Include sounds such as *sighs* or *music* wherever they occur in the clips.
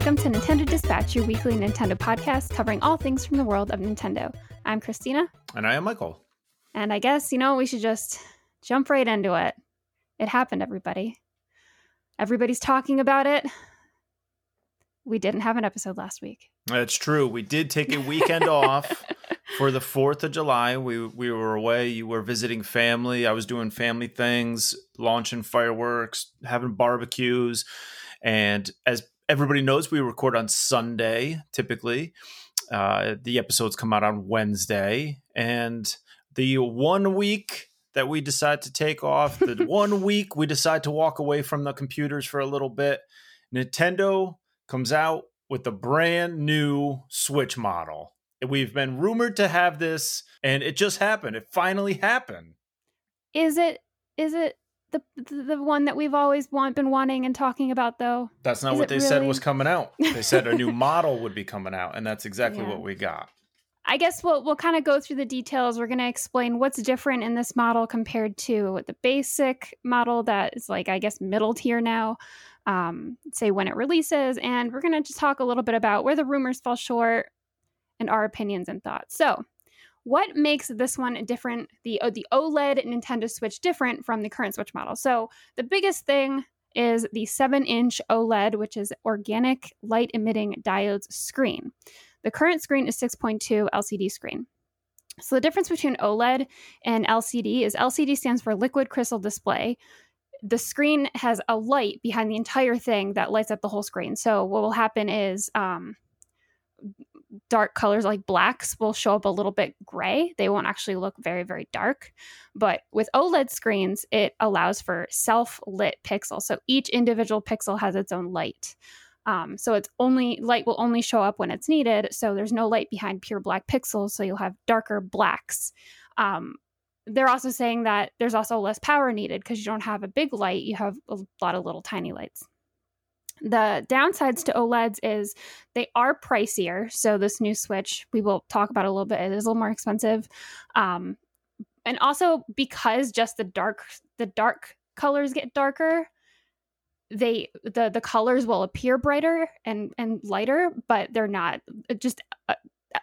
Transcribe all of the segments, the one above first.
Welcome to Nintendo Dispatch, your weekly Nintendo podcast covering all things from the world of Nintendo. I'm Christina. And I am Michael. And I guess, you know, we should just jump right into it. It happened, everybody. Everybody's talking about it. We didn't have an episode last week. That's true. We did take a weekend *laughs* off for the 4th of July. We we were away. You were visiting family. I was doing family things, launching fireworks, having barbecues. And as everybody knows, we record on Sunday typically. Uh, the episodes come out on Wednesday. And the one week that we decide to take off, the *laughs* one week we decide to walk away from the computers for a little bit, Nintendo comes out with the brand new Switch model. We've been rumored to have this, and it just happened. It finally happened. Is it? Is it the the one that we've always want, been wanting and talking about though? That's not Is what they said was coming out. *laughs* They said a new model would be coming out, and that's exactly Yeah. what we got. I guess we'll we'll kind of go through the details. We're going to explain what's different in this model compared to the basic model that is like I guess middle tier now. Um, say when it releases, and we're going to just talk a little bit about where the rumors fall short and our opinions and thoughts. So, what makes this one different? The uh, the OLED Nintendo Switch different from the current Switch model. So, the biggest thing is the seven inch OLED, which is organic light emitting diodes screen. The current screen is 6.2 LCD screen. So the difference between OLED and LCD is LCD stands for liquid crystal display. The screen has a light behind the entire thing that lights up the whole screen. So what will happen is um, dark colors like blacks will show up a little bit gray. They won't actually look very, very dark. But with OLED screens, it allows for self lit pixels. So each individual pixel has its own light. Um, so it's only light will only show up when it's needed. So there's no light behind pure black pixels. So you'll have darker blacks. Um, they're also saying that there's also less power needed because you don't have a big light. You have a lot of little tiny lights. The downsides to OLEDs is they are pricier. So this new Switch, we will talk about a little bit. It is a little more expensive, um, and also because just the dark the dark colors get darker, they the the colors will appear brighter and and lighter, but they're not. Just uh,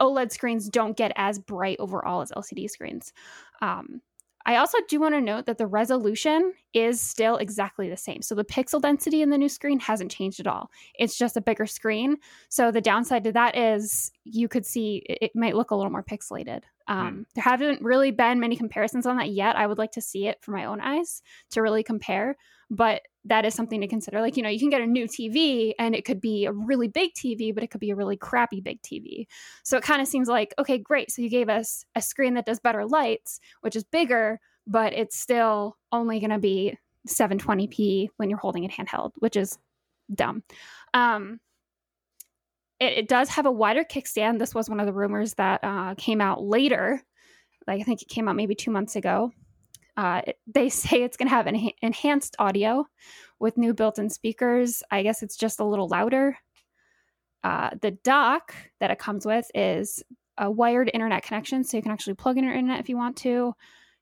OLED screens don't get as bright overall as LCD screens. Um, I also do want to note that the resolution is still exactly the same. So the pixel density in the new screen hasn't changed at all. It's just a bigger screen. So the downside to that is you could see it might look a little more pixelated. Um, There haven't really been many comparisons on that yet. I would like to see it for my own eyes to really compare, but that is something to consider. Like, you know, you can get a new TV and it could be a really big TV, but it could be a really crappy big TV. So it kind of seems like, okay, great. So you gave us a screen that does better lights, which is bigger, but it's still only going to be 720p when you're holding it handheld, which is dumb. Um, it, it does have a wider kickstand. This was one of the rumors that uh, came out later. Like I think it came out maybe two months ago. Uh, they *laughs* say it's going to have enha- enhanced audio with new built-in speakers. I guess it's just a little louder. Uh, the dock that it comes with is a wired internet connection, so you can actually plug in your internet if you want to.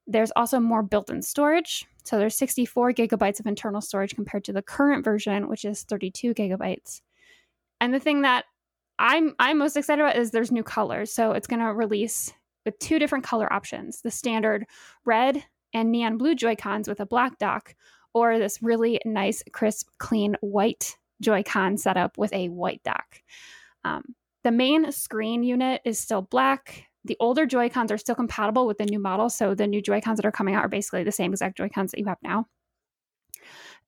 There's also more built-in storage. So there's 64 gigabytes of internal storage compared to the current version, which is 32 gigabytes. And the thing that I'm I'm most excited about is there's new colors. So it's going to release with two different color options: the standard red and neon blue Joy Cons with a black dock, or this really nice, crisp, clean white Joy-Con setup with a white dock. Um, the main screen unit is still black. The older Joy-Cons are still compatible with the new model, so the new Joy-Cons that are coming out are basically the same exact Joy-Cons that you have now.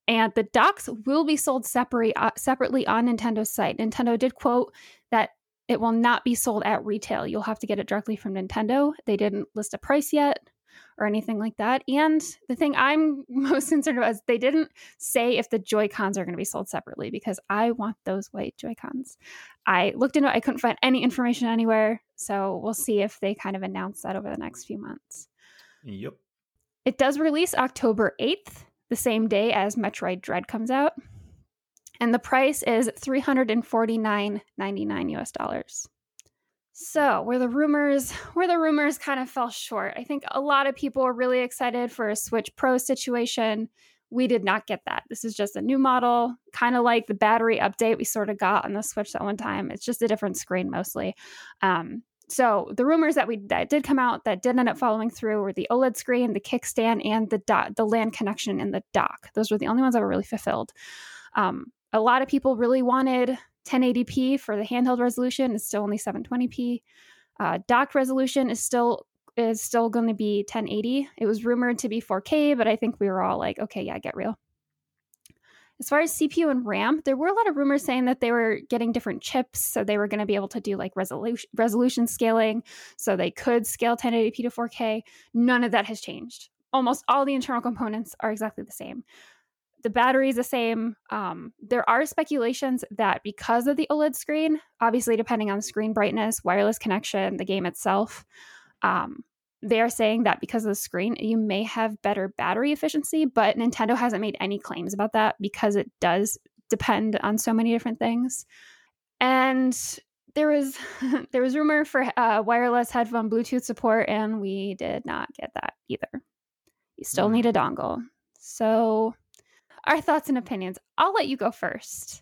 And the docks will be sold separate, uh, separately on Nintendo's site. Nintendo did quote that it will not be sold at retail. You'll have to get it directly from Nintendo. They didn't list a price yet or anything like that. And the thing I'm *laughs* most concerned about is they didn't say if the Joy Cons are going to be sold separately because I want those white Joy Cons. I looked into it, I couldn't find any information anywhere. So we'll see if they kind of announce that over the next few months. Yep. It does release October 8th, the same day as Metroid Dread comes out. And the price is $349.99 US dollars. So, where the rumors *sighs* where the rumors kind of fell short. I think a lot of people were really excited for a Switch Pro situation. We did not get that. This is just a new model, kind of like the battery update we sort of got on the Switch that one time. It's just a different screen mostly. Um, so the rumors that we that did come out that did end up following through were the OLED screen, the kickstand, and the dot, the LAN connection in the dock. Those were the only ones that were really fulfilled. Um, a lot of people really wanted 1080p for the handheld resolution. is still only 720p. Uh, docked resolution is still is still going to be 1080. It was rumored to be 4K, but I think we were all like, okay, yeah, get real. As far as CPU and RAM, there were a lot of rumors saying that they were getting different chips, so they were going to be able to do like resolution resolution scaling, so they could scale 1080p to 4K. None of that has changed. Almost all the internal components are exactly the same. The battery is the same. Um, there are speculations that because of the OLED screen, obviously depending on screen brightness, wireless connection, the game itself, um, they are saying that because of the screen, you may have better battery efficiency, but Nintendo hasn't made any claims about that because it does depend on so many different things. And there was *laughs* there was rumor for uh, wireless headphone Bluetooth support, and we did not get that either. You still mm. need a dongle. So, our thoughts and opinions. I'll let you go first.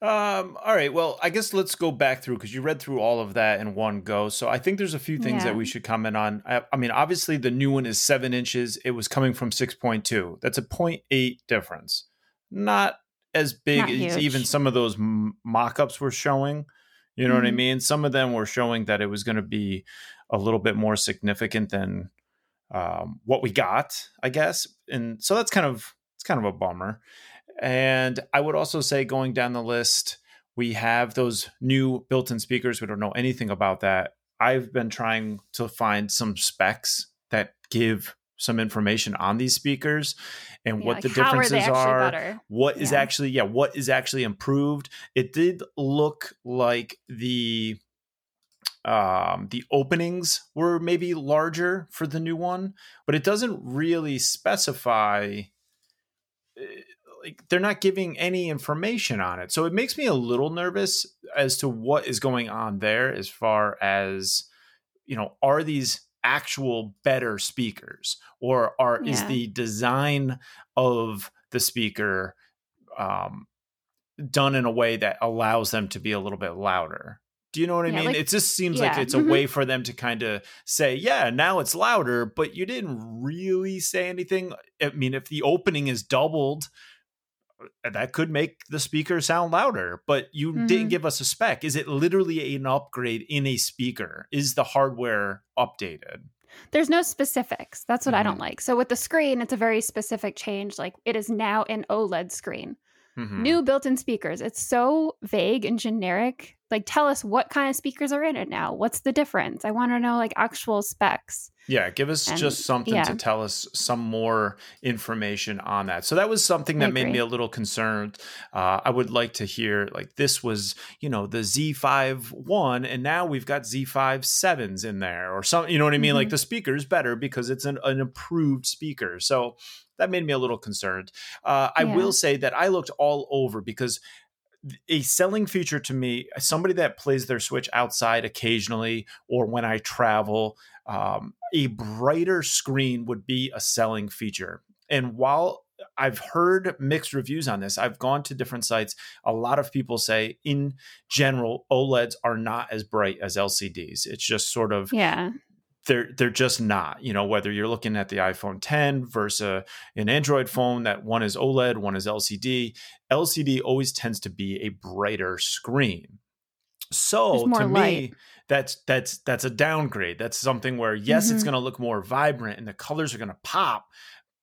Um, all right. Well, I guess let's go back through because you read through all of that in one go. So I think there's a few things yeah. that we should comment on. I, I, mean, obviously, the new one is seven inches. It was coming from 6.2. That's a 0.8 difference. Not as big Not as even some of those mock ups were showing. You know mm-hmm. what I mm-hmm. mean? Some of them were showing that it was going to be a little bit more significant than um, what we got, I guess. And so that's kind of it's kind of a bummer. And I would also say, going down the list, we have those new built in speakers. We don't know anything about that. I've been trying to find some specs that give some information on these speakers and yeah, what like the differences are, are what yeah. is actually yeah what is actually improved it did look like the um the openings were maybe larger for the new one but it doesn't really specify like they're not giving any information on it. So it makes me a little nervous as to what is going on there as far as you know, are these actual better speakers or are yeah. is the design of the speaker um done in a way that allows them to be a little bit louder? Do you know what I yeah, mean? Like, it just seems yeah. like it's a mm-hmm. way for them to kind of say, yeah, now it's louder, but you didn't really say anything. I mean, if the opening is doubled uh, that could make the speaker sound louder but you mm-hmm. didn't give us a spec is it literally an upgrade in a speaker is the hardware updated there's no specifics that's what mm-hmm. i don't mm-hmm. like so with the screen it's a very specific change like it is now an oled screen mm-hmm. new built-in speakers it's so vague and generic like tell us what kind of speakers are in it now what's the difference i want to know like actual specs yeah, give us and, just something yeah. to tell us some more information on that. So that was something that made me a little concerned. Uh, I would like to hear like this was, you know, the Z5 one, and now we've got Z5 sevens in there, or something. You know what I mean? Mm-hmm. Like the speaker is better because it's an, an improved speaker. So that made me a little concerned. Uh, I yeah. will say that I looked all over because a selling feature to me somebody that plays their switch outside occasionally or when i travel um, a brighter screen would be a selling feature and while I've heard mixed reviews on this. I've gone to different sites. A lot of people say, in general, OLEDs are not as bright as LCDs. It's just sort of yeah they're they're just not. You know, whether you're looking at the iPhone 10 versus an Android phone, that one is OLED, one is LCD. LCD always tends to be a brighter screen. So to light. me, that's that's that's a downgrade. That's something where yes, mm-hmm. it's going to look more vibrant and the colors are going to pop,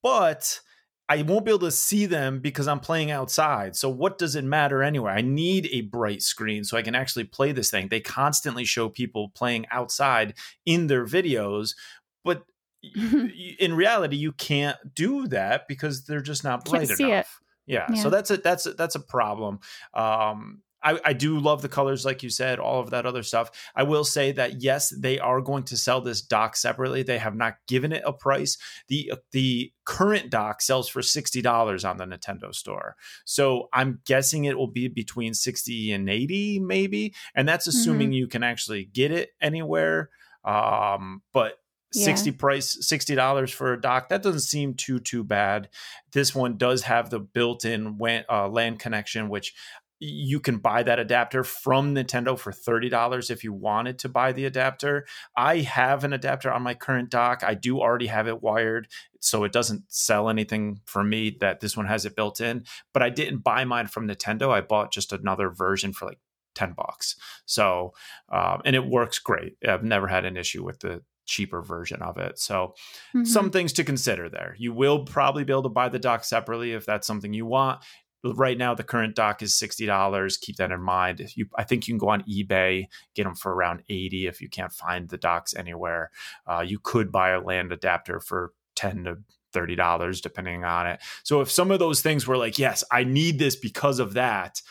but I won't be able to see them because I'm playing outside. So what does it matter anyway? I need a bright screen so I can actually play this thing. They constantly show people playing outside in their videos, but *laughs* in reality you can't do that because they're just not bright enough. Yeah, yeah, so that's a that's a, that's a problem. Um, I, I, do love the colors, like you said, all of that other stuff. I will say that yes, they are going to sell this dock separately. They have not given it a price. the The current dock sells for sixty dollars on the Nintendo Store, so I'm guessing it will be between sixty and eighty, maybe. And that's assuming mm-hmm. you can actually get it anywhere. Um, but Yeah. 60 price $60 for a dock that doesn't seem too too bad this one does have the built-in WAN, uh, LAN connection which you can buy that adapter from Nintendo for $30 if you wanted to buy the adapter. I have an adapter on my current dock. I do already have it wired, so it doesn't sell anything for me that this one has it built in, but I didn't buy mine from Nintendo. I bought just another version for like 10 bucks. So, um, and it works great. I've never had an issue with the cheaper version of it. So, Mhm. some things to consider there. You will probably be able to buy the dock separately if that's something you want. Right now, the current dock is sixty dollars. Keep that in mind. If you, I think you can go on eBay get them for around eighty if you can't find the docks anywhere. Uh, you could buy a LAN adapter for ten to thirty dollars, depending on it. So if some of those things were like, yes, I need this because of that,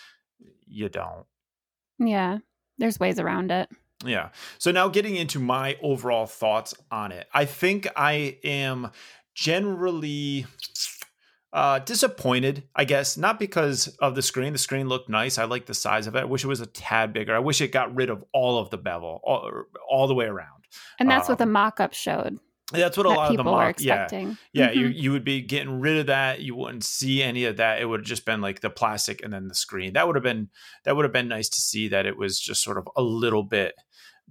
you don't. Yeah. There's ways around it. Yeah. So now getting into my overall thoughts on it. I think I am generally uh disappointed, I guess, not because of the screen. The screen looked nice. I like the size of it. I wish it was a tad bigger. I wish it got rid of all of the bevel all, all the way around. And that's what the Um, mock up showed That's what a that lot of the people were mock, yeah, expecting. yeah, you Mhm. you would be getting rid of that. You wouldn't see any of that. It would have just been like the plastic and then the screen. That would have been that would have been nice to see that it was just sort of a little bit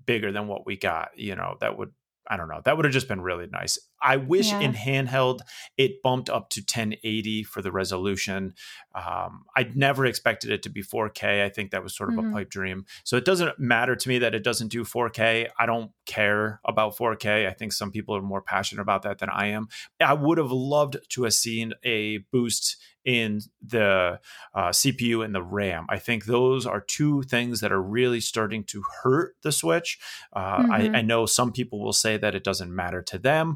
bigger than what we got. You know, that would I don't know. That would have just been really nice. I wish Yeah. in handheld it bumped up to 1080 for the resolution. Um, I never expected it to be 4K. I think that was sort of Mhm. a pipe dream. So it doesn't matter to me that it doesn't do 4K. I don't care about 4K. I think some people are more passionate about that than I am. I would have loved to have seen a boost in the uh, CPU and the RAM. I think those are two things that are really starting to hurt the Switch. Uh, Mhm. I, I know some people will say that it doesn't matter to them,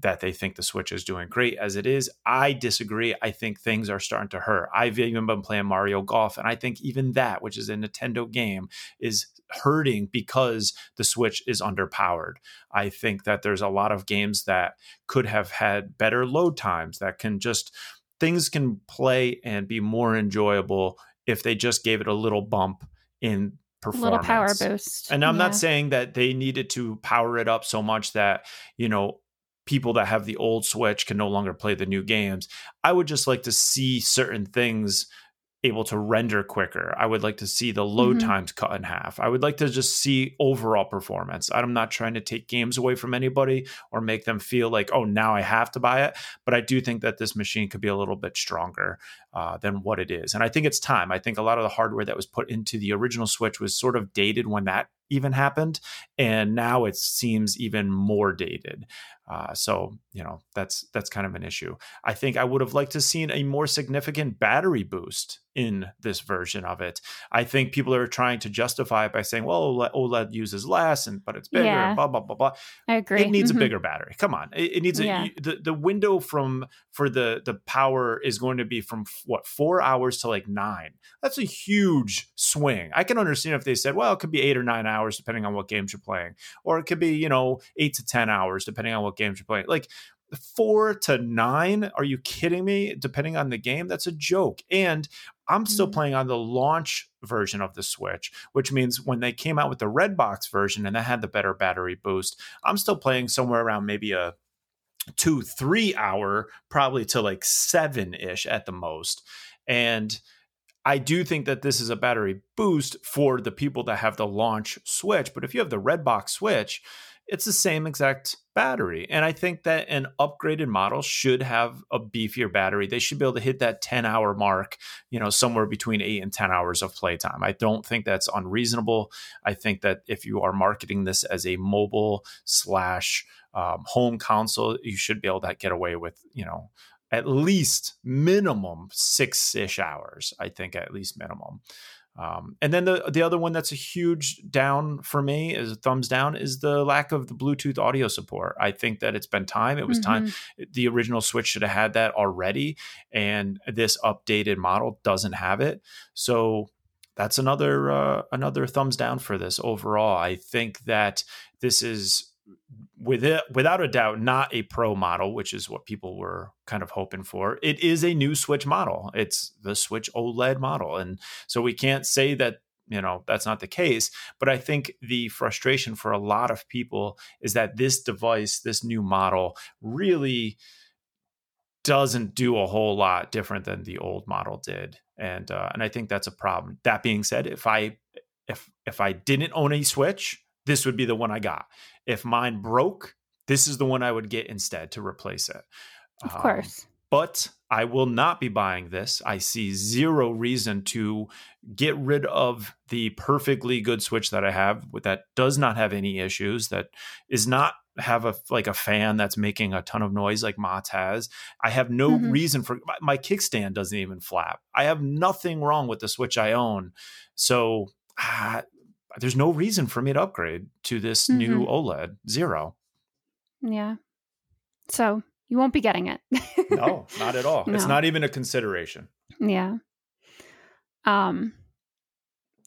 that they think the Switch is doing great as it is. I disagree. I think things are starting to hurt. I've even been playing Mario Golf, and I think even that, which is a Nintendo game, is hurting because the Switch is underpowered. I think that there's a lot of games that could have had better load times that can just things can play and be more enjoyable if they just gave it a little bump in performance. A little power boost. And I'm Yeah. not saying that they needed to power it up so much that, you know, people that have the old Switch can no longer play the new games. I would just like to see certain things able to render quicker. I would like to see the load Mhm. times cut in half. I would like to just see overall performance. I'm not trying to take games away from anybody or make them feel like, oh, now I have to buy it. But I do think that this machine could be a little bit stronger uh, than what it is. And I think it's time. I think a lot of the hardware that was put into the original Switch was sort of dated when that even happened. And now it seems even more dated. Uh, so you know that's that's kind of an issue. I think I would have liked to seen a more significant battery boost in this version of it. I think people are trying to justify it by saying, "Well, OLED, OLED uses less, and but it's bigger." Yeah. And blah blah blah blah. I agree. It needs Mhm. a bigger battery. Come on, it, it needs a Yeah. you- the the window from for the the power is going to be from what four hours to like nine. That's a huge swing. I can understand if they said, "Well, it could be eight or nine hours depending on what games you're playing," or it could be you know eight to ten hours depending on what games you're playing. Like four to nine are you kidding me depending on the game that's a joke and i'm still Mhm. playing on the launch version of the switch which means when they came out with the red box version and that had the better battery boost i'm still playing somewhere around maybe a two three hour probably to like seven ish at the most and I do think that this is a battery boost for the people that have the launch switch. But if you have the red box switch, it's the same exact battery. And I think that an upgraded model should have a beefier battery. They should be able to hit that 10 hour mark, you know, somewhere between eight and 10 hours of playtime. I don't think that's unreasonable. I think that if you are marketing this as a mobile slash um, home console, you should be able to get away with, you know, at least minimum six ish hours. I think at least minimum. Um, and then the the other one that's a huge down for me is a thumbs down is the lack of the Bluetooth audio support. I think that it's been time. It was time. Mhm. The original Switch should have had that already, and this updated model doesn't have it. So that's another uh, another thumbs down for this overall. I think that this is with it, without a doubt not a pro model, which is what people were kind of hoping for. It is a new Switch model. It's the Switch OLED model, and so we can't say that you know that's not the case but i think the frustration for a lot of people is that this device this new model really doesn't do a whole lot different than the old model did and uh, and i think that's a problem that being said if i if if i didn't own a switch this would be the one i got if mine broke this is the one i would get instead to replace it of um, course but I will not be buying this. I see zero reason to get rid of the perfectly good Switch that I have that does not have any issues, that is not have a like a fan that's making a ton of noise like Mott's has. I have no mm-hmm. reason for my, my kickstand doesn't even flap. I have nothing wrong with the Switch I own. So uh, there's no reason for me to upgrade to this mm-hmm. new OLED. Zero. Yeah. So you won't be getting it. no, *laughs* not at all. No. It's not even a consideration. Yeah. Um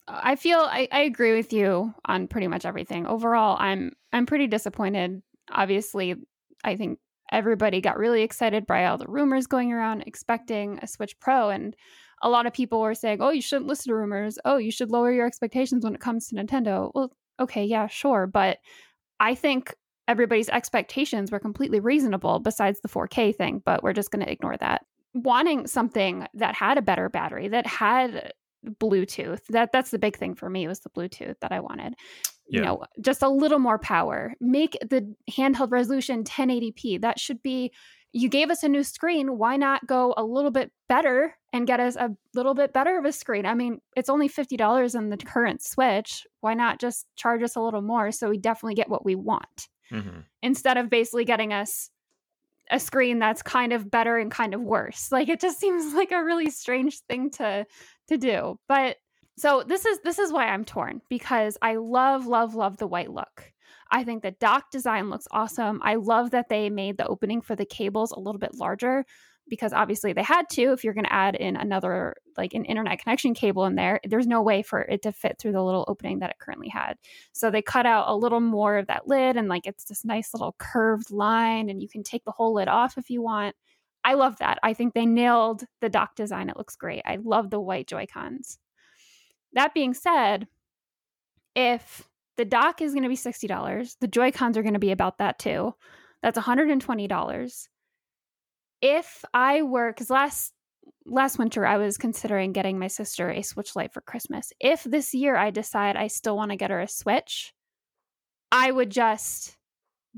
I feel I, I agree with you on pretty much everything. Overall, I'm I'm pretty disappointed. Obviously, I think everybody got really excited by all the rumors going around expecting a Switch Pro and a lot of people were saying, "Oh, you shouldn't listen to rumors. Oh, you should lower your expectations when it comes to Nintendo." Well, okay, yeah, sure, but I think everybody's expectations were completely reasonable besides the 4K thing, but we're just going to ignore that. Wanting something that had a better battery, that had Bluetooth, that that's the big thing for me was the Bluetooth that I wanted. Yeah. You know, just a little more power. Make the handheld resolution 1080p. That should be you gave us a new screen. Why not go a little bit better and get us a little bit better of a screen? I mean, it's only $50 in the current Switch. Why not just charge us a little more so we definitely get what we want? mm-hmm. instead of basically getting us a screen that's kind of better and kind of worse. Like it just *laughs* seems like a really strange thing to to do. But so this is this is why I'm torn because I love love love the white look. I think the dock design looks awesome. I love that they made the opening for the cables a little bit larger because obviously they had to if you're going to add in another like an internet connection cable in there there's no way for it to fit through the little opening that it currently had. So they cut out a little more of that lid and like it's this nice little curved line and you can take the whole lid off if you want. I love that. I think they nailed the dock design. It looks great. I love the white joy cons that being said if the dock is going to be $60 the joy cons are going to be about that too. That's $120 if I were because last last winter I was considering getting my sister a Switch Lite for Christmas. If this year I decide I still want to get her a Switch, I would just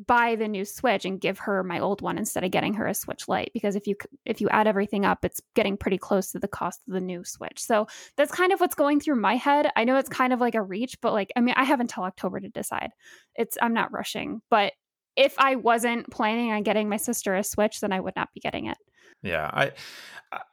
buy the new Switch and give her my old one instead of getting her a Switch Lite because if you if you add everything up, it's getting pretty close to the cost of the new Switch. So that's kind of what's going through my head. I know it's kind of like a reach, but like I mean, I have until October to decide. It's I'm not rushing, but if I wasn't planning on getting my sister a Switch, then I would not be getting it. Yeah, I,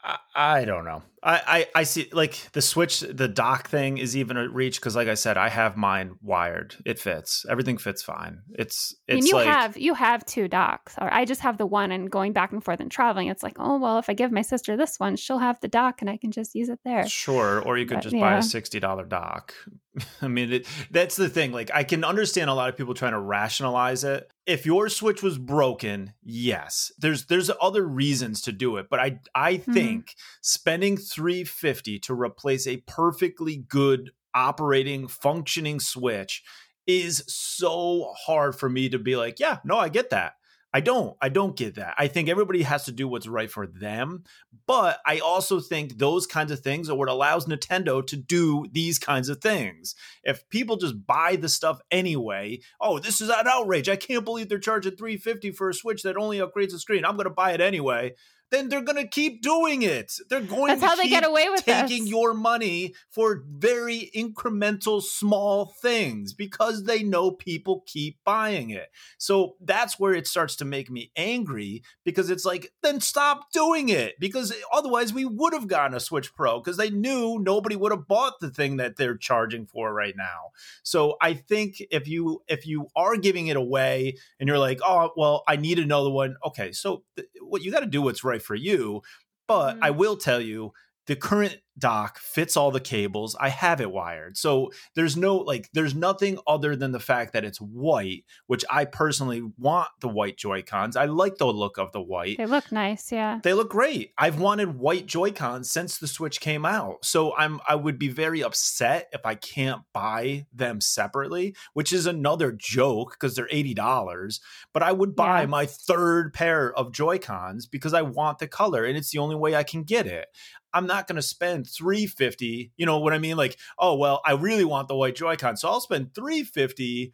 I, I don't know. I, I, I see like the switch, the dock thing is even a reach because, like I said, I have mine wired. It fits. Everything fits fine. It's. it's I mean, you like, have you have two docks, or I just have the one. And going back and forth and traveling, it's like, oh well, if I give my sister this one, she'll have the dock, and I can just use it there. Sure, or you could but, just yeah. buy a sixty dollar dock. *laughs* I mean, it, that's the thing. Like, I can understand a lot of people trying to rationalize it. If your switch was broken, yes, there's there's other reasons to do it, but I I mm-hmm. think spending 350 to replace a perfectly good operating functioning switch is so hard for me to be like, yeah, no, I get that. I don't. I don't get that. I think everybody has to do what's right for them. But I also think those kinds of things are what allows Nintendo to do these kinds of things. If people just buy the stuff anyway, oh, this is an outrage. I can't believe they're charging 350 for a Switch that only upgrades the screen. I'm going to buy it anyway then they're going to keep doing it. They're going That's to how they get away with taking your money for very incremental small things because they know people keep buying it. So that's where it starts to make me angry because it's like then stop doing it because otherwise we would have gotten a Switch Pro because they knew nobody would have bought the thing that they're charging for right now. So I think if you if you are giving it away and you're like, "Oh, well, I need another one." Okay, so th- what you got to do what's right for you. But mm. I will tell you, the current dock fits all the cables. I have it wired. So there's no like there's nothing other than the fact that it's white, which I personally want the white Joy-Cons. I like the look of the white. They look nice, yeah. They look great. I've wanted white Joy-Cons since the Switch came out. So I'm I would be very upset if I can't buy them separately, which is another joke because they're $80. But I would buy Yeah. my third pair of Joy-Cons because I want the color and it's the only way I can get it. I'm not going to spend 350, you know what I mean? Like, oh well, I really want the white Joy-Con, so I'll spend 350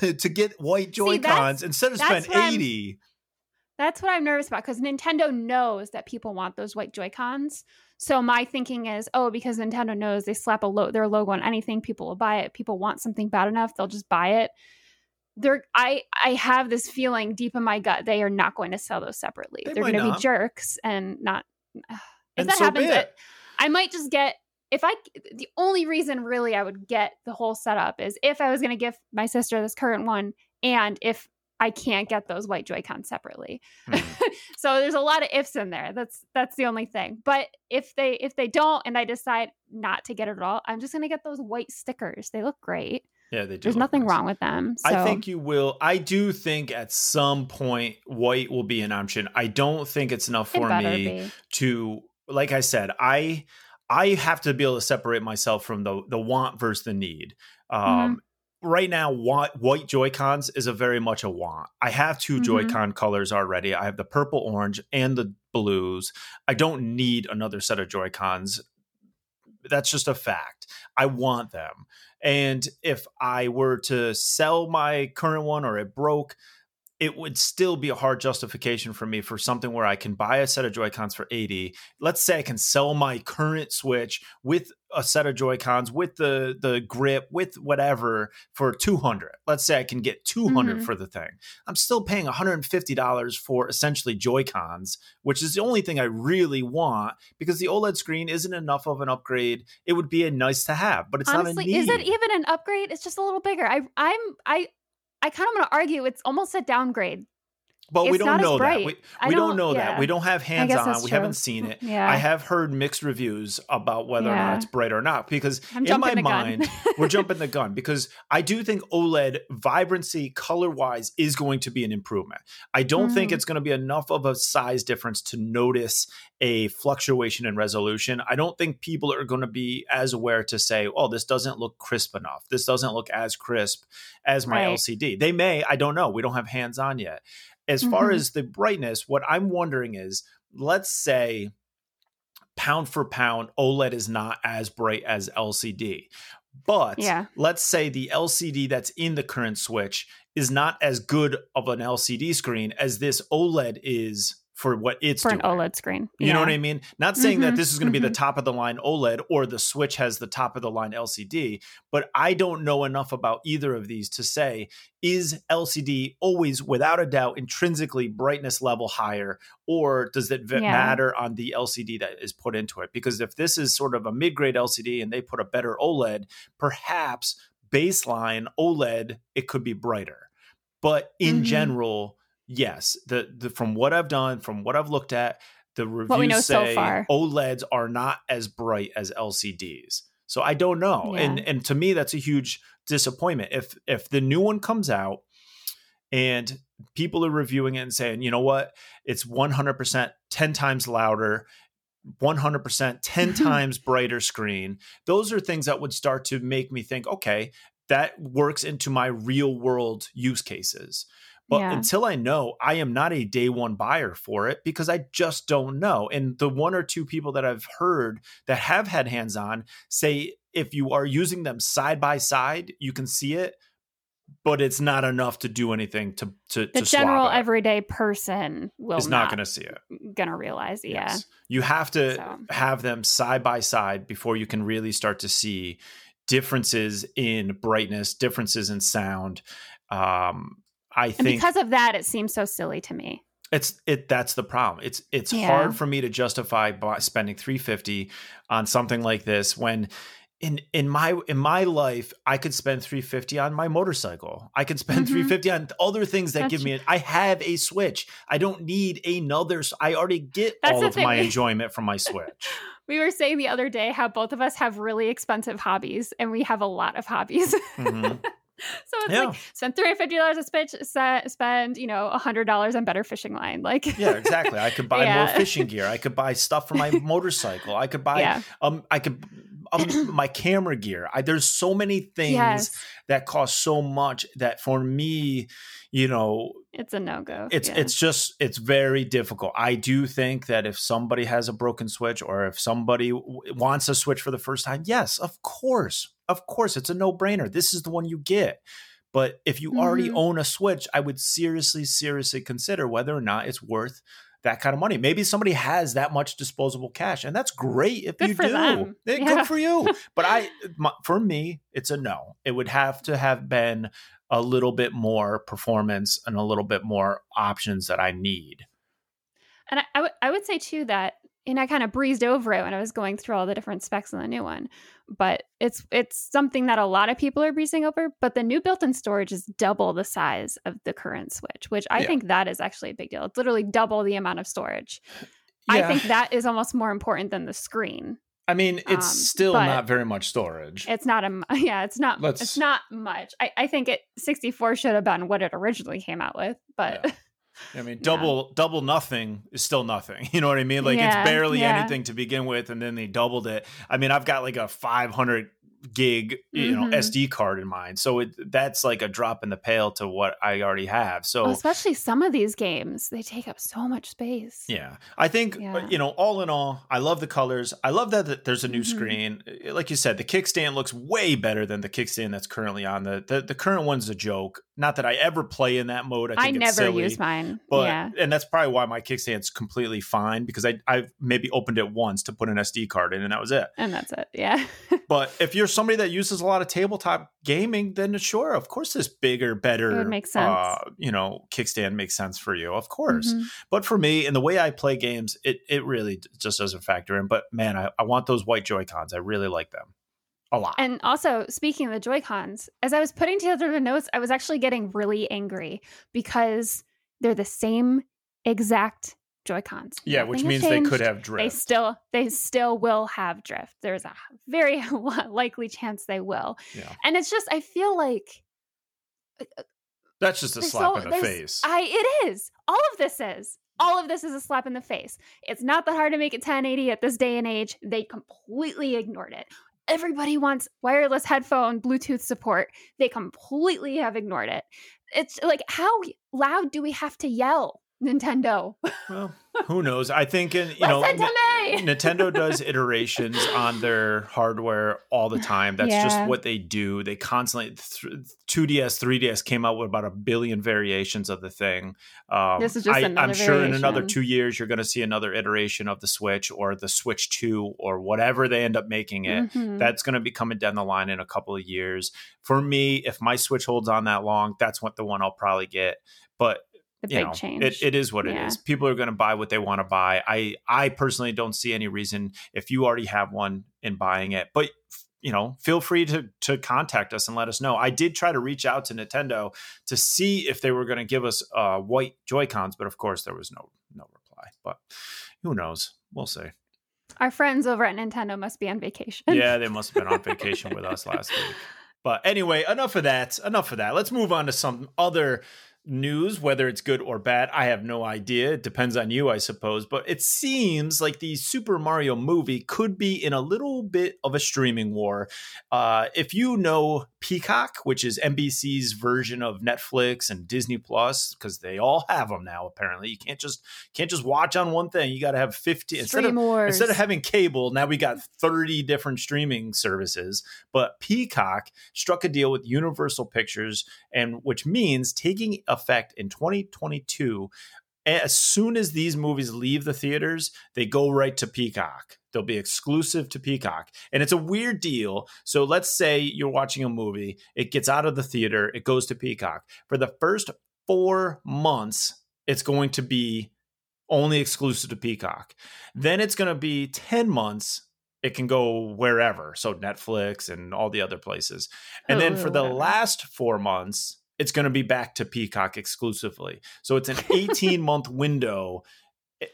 to, to get white See, Joy-Cons instead of spend what I'm- 80. That's what I'm nervous about because Nintendo knows that people want those white Joy Cons. So my thinking is, oh, because Nintendo knows they slap a lo- their logo on anything, people will buy it. People want something bad enough, they'll just buy it. They're I I have this feeling deep in my gut they are not going to sell those separately. They They're going to be jerks and not. If And that so happens, I, it. I might just get. If I, the only reason really I would get the whole setup is if I was going to give my sister this current one, and if I can't get those white Joy-Con separately. Hmm. *laughs* so there's a lot of ifs in there. That's that's the only thing. But if they if they don't and I decide not to get it at all, I'm just gonna get those white stickers. They look great. Yeah, they do. There's nothing nice. wrong with them. So I think you will. I do think at some point white will be an option. I don't think it's enough it for me be. to like I said, I I have to be able to separate myself from the the want versus the need. Um Mm-hmm. right now want, white Joy-Cons is a very much a want. I have 2 Mhm. Joy-Con colors already. I have the purple orange and the blues. I don't need another set of Joy-Cons. That's just a fact. I want them. And if I were to sell my current one or it broke, it would still be a hard justification for me for something where I can buy a set of Joy-Cons for 80. Let's say I can sell my current Switch with a set of Joy-Cons with the the grip with whatever for 200. Let's say I can get 200 Mhm. for the thing. I'm still paying $150 for essentially Joy-Cons, which is the only thing I really want because the OLED screen isn't enough of an upgrade. It would be a nice to have, but it's not a honestly, need. is it even an upgrade? It's just a little bigger. I I'm I I kind of want to argue it's almost a downgrade. But we don't know that. We, we don't, don't- know that. We don't have hands on. We true. haven't seen it. Yeah. I have heard mixed reviews about whether or not it's bright or not because I'm in my jumping the gun. mind, we're jumping the gun because I do think OLED vibrancy color wise is going to be an improvement. I don't think Mhm. it's going to be enough of a size difference to notice a fluctuation in resolution. I don't think people are going to be as aware to say, oh, this doesn't look crisp enough. This doesn't look as crisp as my Right. LCD. They may, I don't know. We don't have hands on yet. As far Mhm. as the brightness, what I'm wondering is let's say pound for pound, OLED is not as bright as LCD. But Yeah. let's say the LCD that's in the current Switch is not as good of an LCD screen as this OLED is for what it's for an. OLED screen. You know what Yeah. I mean? Not saying that Mhm, this is going to be the mhm. top of the line OLED or the Switch has the top of the line LCD, but I don't know enough about either of these to say is LCD always, without a doubt, intrinsically brightness level higher, or does it v- Yeah. matter on the LCD that is put into it? Because if this is sort of a mid grade LCD and they put a better OLED, perhaps baseline OLED, it could be brighter. But in Mhm. general, yes, the, the from what I've done, from what I've looked at, the reviews so say far. OLEDs are not as bright as LCDs. So I don't know. And and to me that's a huge disappointment. If if the new one comes out and people are reviewing it and saying, "You know what? It's 100% 10 times louder, 100% 10 *laughs* times brighter screen." Those are things that would start to make me think, "Okay, that works into my real world use cases." But Yeah. until I know, I am not a day one buyer for it because I just don't know. And the one or two people that I've heard that have had hands on say if you are using them side by side, you can see it, but it's not enough to do anything to to, The to general everyday person will is not going to see it. gonna realize. Yeah. Yes. You have to So. have them side by side before you can really start to see differences in brightness, differences in sound. Um, I And because of that, it seems so silly to me. it's it that's the problem it's it's Yeah. hard for me to justify spending 350 on something like this when in in my in my life i could spend 350 on my motorcycle i could spend Mhm. 350 on other things that That's give me i have a switch i don't need another I already get all of my *laughs* enjoyment from my switch we were saying the other day how both of us have really expensive hobbies and we have a lot of hobbies. Mm-hmm. *laughs* *laughs* so it's yeah. like spend three hundred fifty dollars a spitch, spend you know hundred dollars on better fishing line. Like yeah, exactly. I could *laughs* buy yeah. more fishing gear. I could buy stuff for my *laughs* motorcycle. I could buy yeah. um I could um, *clears throat* my camera gear. I, there's so many things yes. that cost so much that for me, you know, it's a no go. It's yeah. it's just it's very difficult. I do think that if somebody has a broken switch or if somebody w- wants a switch for the first time, yes, of course, of course, it's a no brainer. This is the one you get. But if you mm-hmm. already own a Switch, I would seriously, seriously consider whether or not it's worth that kind of money. Maybe somebody has that much disposable cash, and that's great if good you do. Yeah. Good for you. But I, *laughs* my, for me, it's a no. It would have to have been a little bit more performance and a little bit more options that I need. And I, I, w- I would say too that and I kind of breezed over it when I was going through all the different specs on the new one. But it's it's something that a lot of people are breezing over. But the new built-in storage is double the size of the current Switch, which I yeah. think that is actually a big deal. It's literally double the amount of storage. Yeah. I think that is almost more important than the screen. I mean, it's um, still not very much storage. It's not a *laughs* yeah, it's not Let's, it's not much. I, I think it 64 should have been what it originally came out with, but yeah. I mean, *laughs* double yeah. double nothing is still nothing. *laughs* You know what I mean? Like yeah, it's barely anything to begin with, and then they doubled it. I mean, I've got like a 500 gig you mm-hmm. know sd card in mind so it, that's like a drop in the pail to what i already have so well, especially some of these games they take up so much space yeah i think yeah. you know all in all i love the colors i love that there's a new mm-hmm. screen like you said the kickstand looks way better than the kickstand that's currently on the the, the current one's a joke not that I ever play in that mode. I, I never silly, use mine. But yeah. and that's probably why my kickstand's completely fine because I I've maybe opened it once to put an SD card in and that was it. And that's it. Yeah. *laughs* but if you're somebody that uses a lot of tabletop gaming, then sure, of course this bigger, better makes sense. Uh, you know, kickstand makes sense for you. Of course. Mm-hmm. But for me and the way I play games, it it really just doesn't factor in. But man, I, I want those white Joy Cons. I really like them a lot. And also, speaking of the Joy Cons, as I was putting together the notes, I was actually getting really angry because they're the same exact Joy Cons. Yeah, Nothing which means changed. they could have drift. They still, they still will have drift. There's a very *laughs* likely chance they will. Yeah. And it's just, I feel like uh, uh, that's just a slap so, in the face. I it is. All of this is. All of this is a slap in the face. It's not that hard to make it 1080 at this day and age. They completely ignored it everybody wants wireless headphone Bluetooth support. They completely have ignored it. It's like, how loud do we have to yell? Nintendo. well, who knows? I think in, you know Nintendo does *laughs* iterations on their hardware all the time. That's yeah. just what they do. They constantly 2DS, 3DS came out with about a billion variations of the thing. Um, this is just I, am sure in another two years you're going to see another iteration of the Switch or the Switch Two or whatever they end up making it. Mm-hmm. That's going to be coming down the line in a couple of years. For me, if my Switch holds on that long, that's what the one I'll probably get. But the big know, change. It, it is what yeah. it is. People are going to buy what they want to buy. I I personally don't see any reason if you already have one in buying it. But you know, feel free to to contact us and let us know. I did try to reach out to Nintendo to see if they were going to give us uh, white Joy Cons, but of course there was no no reply. But who knows? We'll see. Our friends over at Nintendo must be on vacation. yeah, they must have been on *laughs* vacation with us last week. But anyway, enough of that. Enough of that. Let's move on to some other news, whether it's good or bad, I have no idea. It depends on you, I suppose. But it seems like the Super Mario movie could be in a little bit of a streaming war. Uh, if you know Peacock, which is NBC's version of Netflix and Disney Plus, because they all have them now. Apparently, you can't just can't just watch on one thing. You got to have fifty instead of instead of having cable. Now we got thirty different streaming services. But Peacock struck a deal with Universal Pictures, and which means taking a effect in 2022 as soon as these movies leave the theaters, they go right to Peacock. They'll be exclusive to Peacock. And it's a weird deal. So let's say you're watching a movie, it gets out of the theater, it goes to Peacock. For the first four months, it's going to be only exclusive to Peacock. Then it's going to be 10 months. It can go wherever. So Netflix and all the other places. And oh, then for the last four months, it's going to be back to Peacock exclusively. So it's an *laughs* 18 month window. Eh,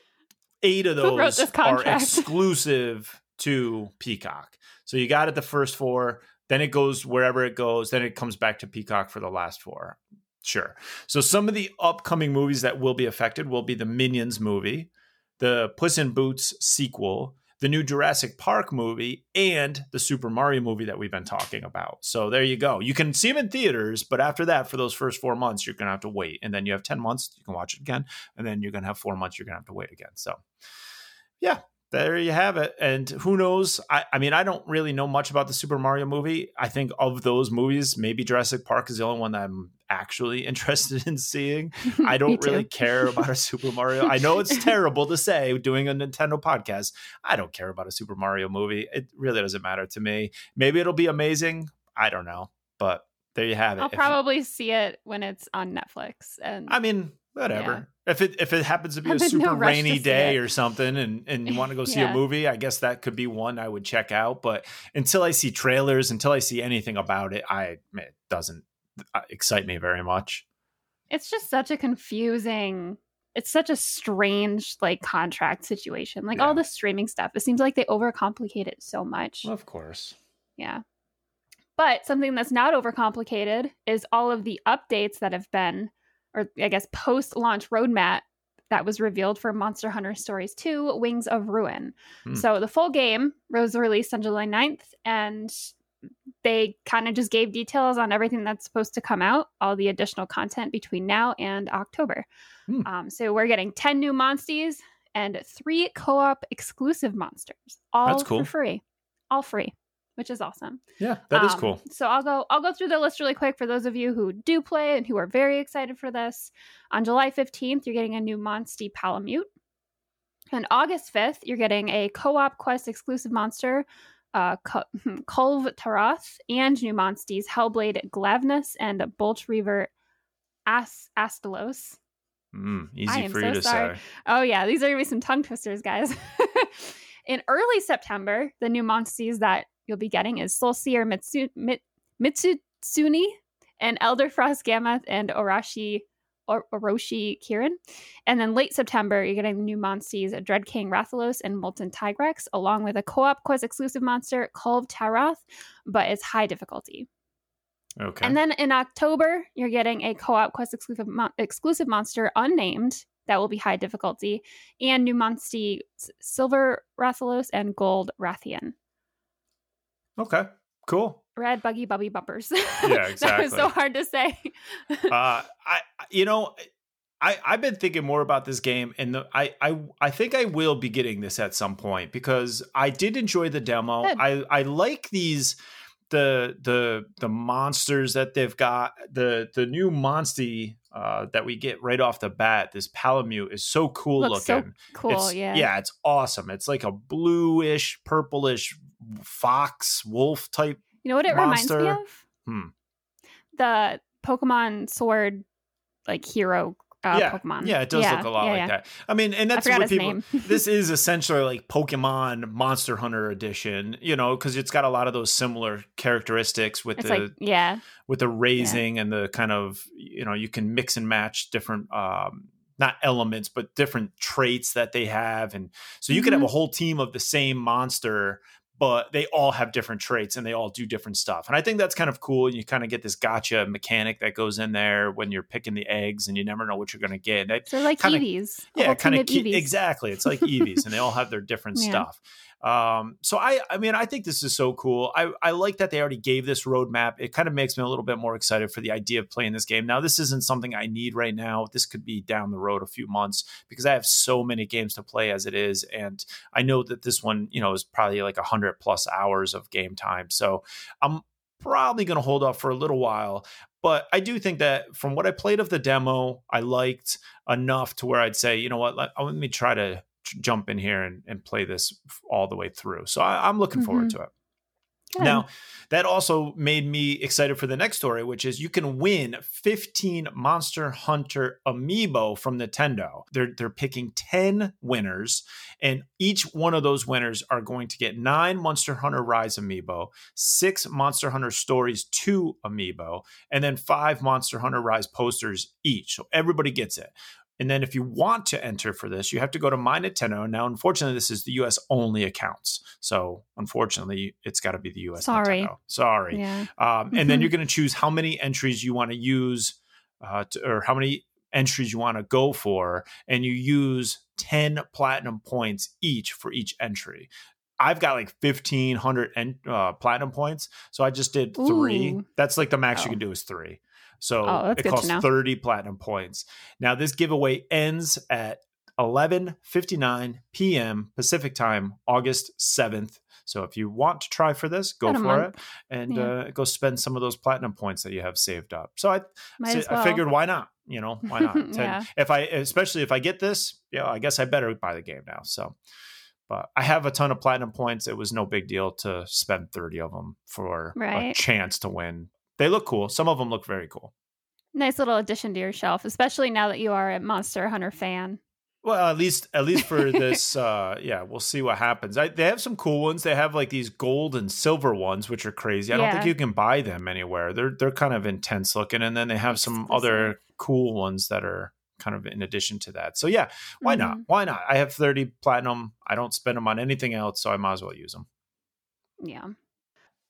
eight of those are exclusive to Peacock. So you got it the first four, then it goes wherever it goes, then it comes back to Peacock for the last four. Sure. So some of the upcoming movies that will be affected will be the Minions movie, the Puss in Boots sequel, the new Jurassic Park movie, and the Super Mario movie that we've been talking about. So there you go. You can see them in theaters, but after that, for those first four months, you're going to have to wait. And then you have 10 months, you can watch it again. And then you're going to have four months, you're going to have to wait again. So yeah, there you have it. And who knows? I, I, mean, I don't really know much about the Super Mario movie. I think of those movies, maybe Jurassic Park is the only one that I'm actually *laughs* interested in seeing. *laughs* I don't really care about a Super Mario. I know it's *laughs* terrible to say doing a Nintendo podcast. I don't care about a Super Mario movie. It really doesn't matter to me. Maybe it'll be amazing. I don't know. But there you have it. I'll if probably you, see it when it's on Netflix. And I mean, whatever. If it if it happens to be a super no rainy day or something, and and you want to go see yeah. a movie, I guess that could be one I would check out. But until I see trailers, until I see anything about it, I it doesn't uh, excite me very much. It's just such a confusing. It's such a strange like contract situation. Like yeah. all the streaming stuff, it seems like they overcomplicate it so much. Of course. Yeah. But something that's not overcomplicated is all of the updates that have been or I guess post launch roadmap that was revealed for Monster Hunter Stories 2 Wings of Ruin. Hmm. So the full game was released on July 9th and they kind of just gave details on everything that's supposed to come out, all the additional content between now and October. Hmm. Um, so we're getting 10 new monsties and three co op exclusive monsters, all cool. for free. All free which is awesome. Yeah, that um, is cool. So I'll go I'll go through the list really quick for those of you who do play and who are very excited for this. On July 15th, you're getting a new Monstie Palamute. On August 5th, you're getting a co-op quest exclusive monster, uh, Kulve Taroth, and new Monsties Hellblade Glavenus and Bolt Reaver As- Astalos. Mm, easy for you to sorry. say. Oh yeah, these are gonna be some tongue twisters, guys. *laughs* In early September, the new Monsties that you'll be getting is Soulseer Mitsu, Mit, Mitsutsuni and Elder Frost Gammoth and Orashi or Orochi Kirin. And then late September, you're getting the new monsties Dread King Rathalos and Molten Tigrex, along with a co-op quest exclusive monster Kulve Taroth, but it's high difficulty. Okay. And then in October, you're getting a co-op quest exclusive mo- exclusive monster unnamed that will be high difficulty, and new monstie Silver Rathalos and Gold Rathian. Okay, cool. Red buggy bubby bumpers. *laughs* Yeah, exactly. that was so hard to say. uh, I, you know, I I've been thinking more about this game, and the, I I I think I will be getting this at some point because I did enjoy the demo. Good. I I like these the the the monsters that they've got the the new monstie uh, that we get right off the bat this palamute is so cool Looks looking so cool it's, yeah yeah it's awesome it's like a bluish purplish fox wolf type. You know what it monster. reminds me of? Hmm. The Pokemon Sword like hero uh, yeah. Pokemon. Yeah, it does yeah, look a lot yeah, like that. I mean, and that's what people. *laughs* this *laughs* is essentially like Pokemon Monster Hunter Edition, you know, because it's got a lot of those similar characteristics with it's the like, yeah with the raising and the kind of you know you can mix and match different um, not elements but different traits that they have and so you mm-hmm. could have mm-hmm. a whole team of the same monster but they all have different traits and they all do different stuff. And I think that's kind of cool. And you kind of get this gacha mechanic that goes in there when you're picking the eggs and you never know what you're going to get. They're like kinda, Eevees. Yeah, kind of exactly. It's like Eevees and they all have their *laughs* different yeah. stuff. Um, so I, I mean, I think this is so cool. I, I like that they already gave this roadmap. It kind of makes me a little bit more excited for the idea of playing this game. Now, this isn't something I need right now. This could be down the road a few months because I have so many games to play as it is, and I know that this one, you know, is probably like a hundred plus hours of game time. So I'm probably going to hold off for a little while. But I do think that from what I played of the demo, I liked enough to where I'd say, you know what, let, let me try to jump in here and, and play this all the way through. So I, am looking mm-hmm. forward to it. Good. Now, that also made me excited for the next story, which is you can win 15 Monster Hunter amiibo from Nintendo. They're they're picking 10 winners, and each one of those winners are going to get nine Monster Hunter Rise amiibo, six Monster Hunter Stories 2 amiibo, and then five Monster Hunter Rise posters each. So everybody gets it And then if you want to enter for this, you have to go to My Nintendo. Now, unfortunately, this is the US only accounts. So, unfortunately, it's got to be the US. Sorry. Nintendo. Sorry. Yeah. Um, and then you're going to choose how many entries you want to use uh, to, or how many entries you want to go for. And you use 10 platinum points each for each entry. I've got like 1500 en- uh, platinum points. So I just did three. Ooh. That's like the max Oh. you can do is three. So Oh, it costs 30 platinum points. Now this giveaway ends at 11:59 p.m. Pacific time, August 7th. So if you want to try for this, go for month. it and Yeah. uh, go spend some of those platinum points that you have saved up. So I, so well. I figured why not? You know, why not? *laughs* Yeah. If I, especially if I get this, yeah, I guess I better buy the game now. So, but I have a ton of platinum points. It was no big deal to spend 30 of them for a chance to win. They look cool. Some of them look very cool. Nice little addition to your shelf, especially now that you are a Monster Hunter fan. Well, at least at least for *laughs* this, uh, yeah, we'll see what happens. I, they have some cool ones. They have like these gold and silver ones, which are crazy. I don't think you can buy them anywhere. They're they're kind of intense looking, and then they have some other cool ones that are kind of in addition to that. So yeah, why not? Mhm. Why not? I have thirty platinum. I don't spend them on anything else, so I might as well use them. Yeah.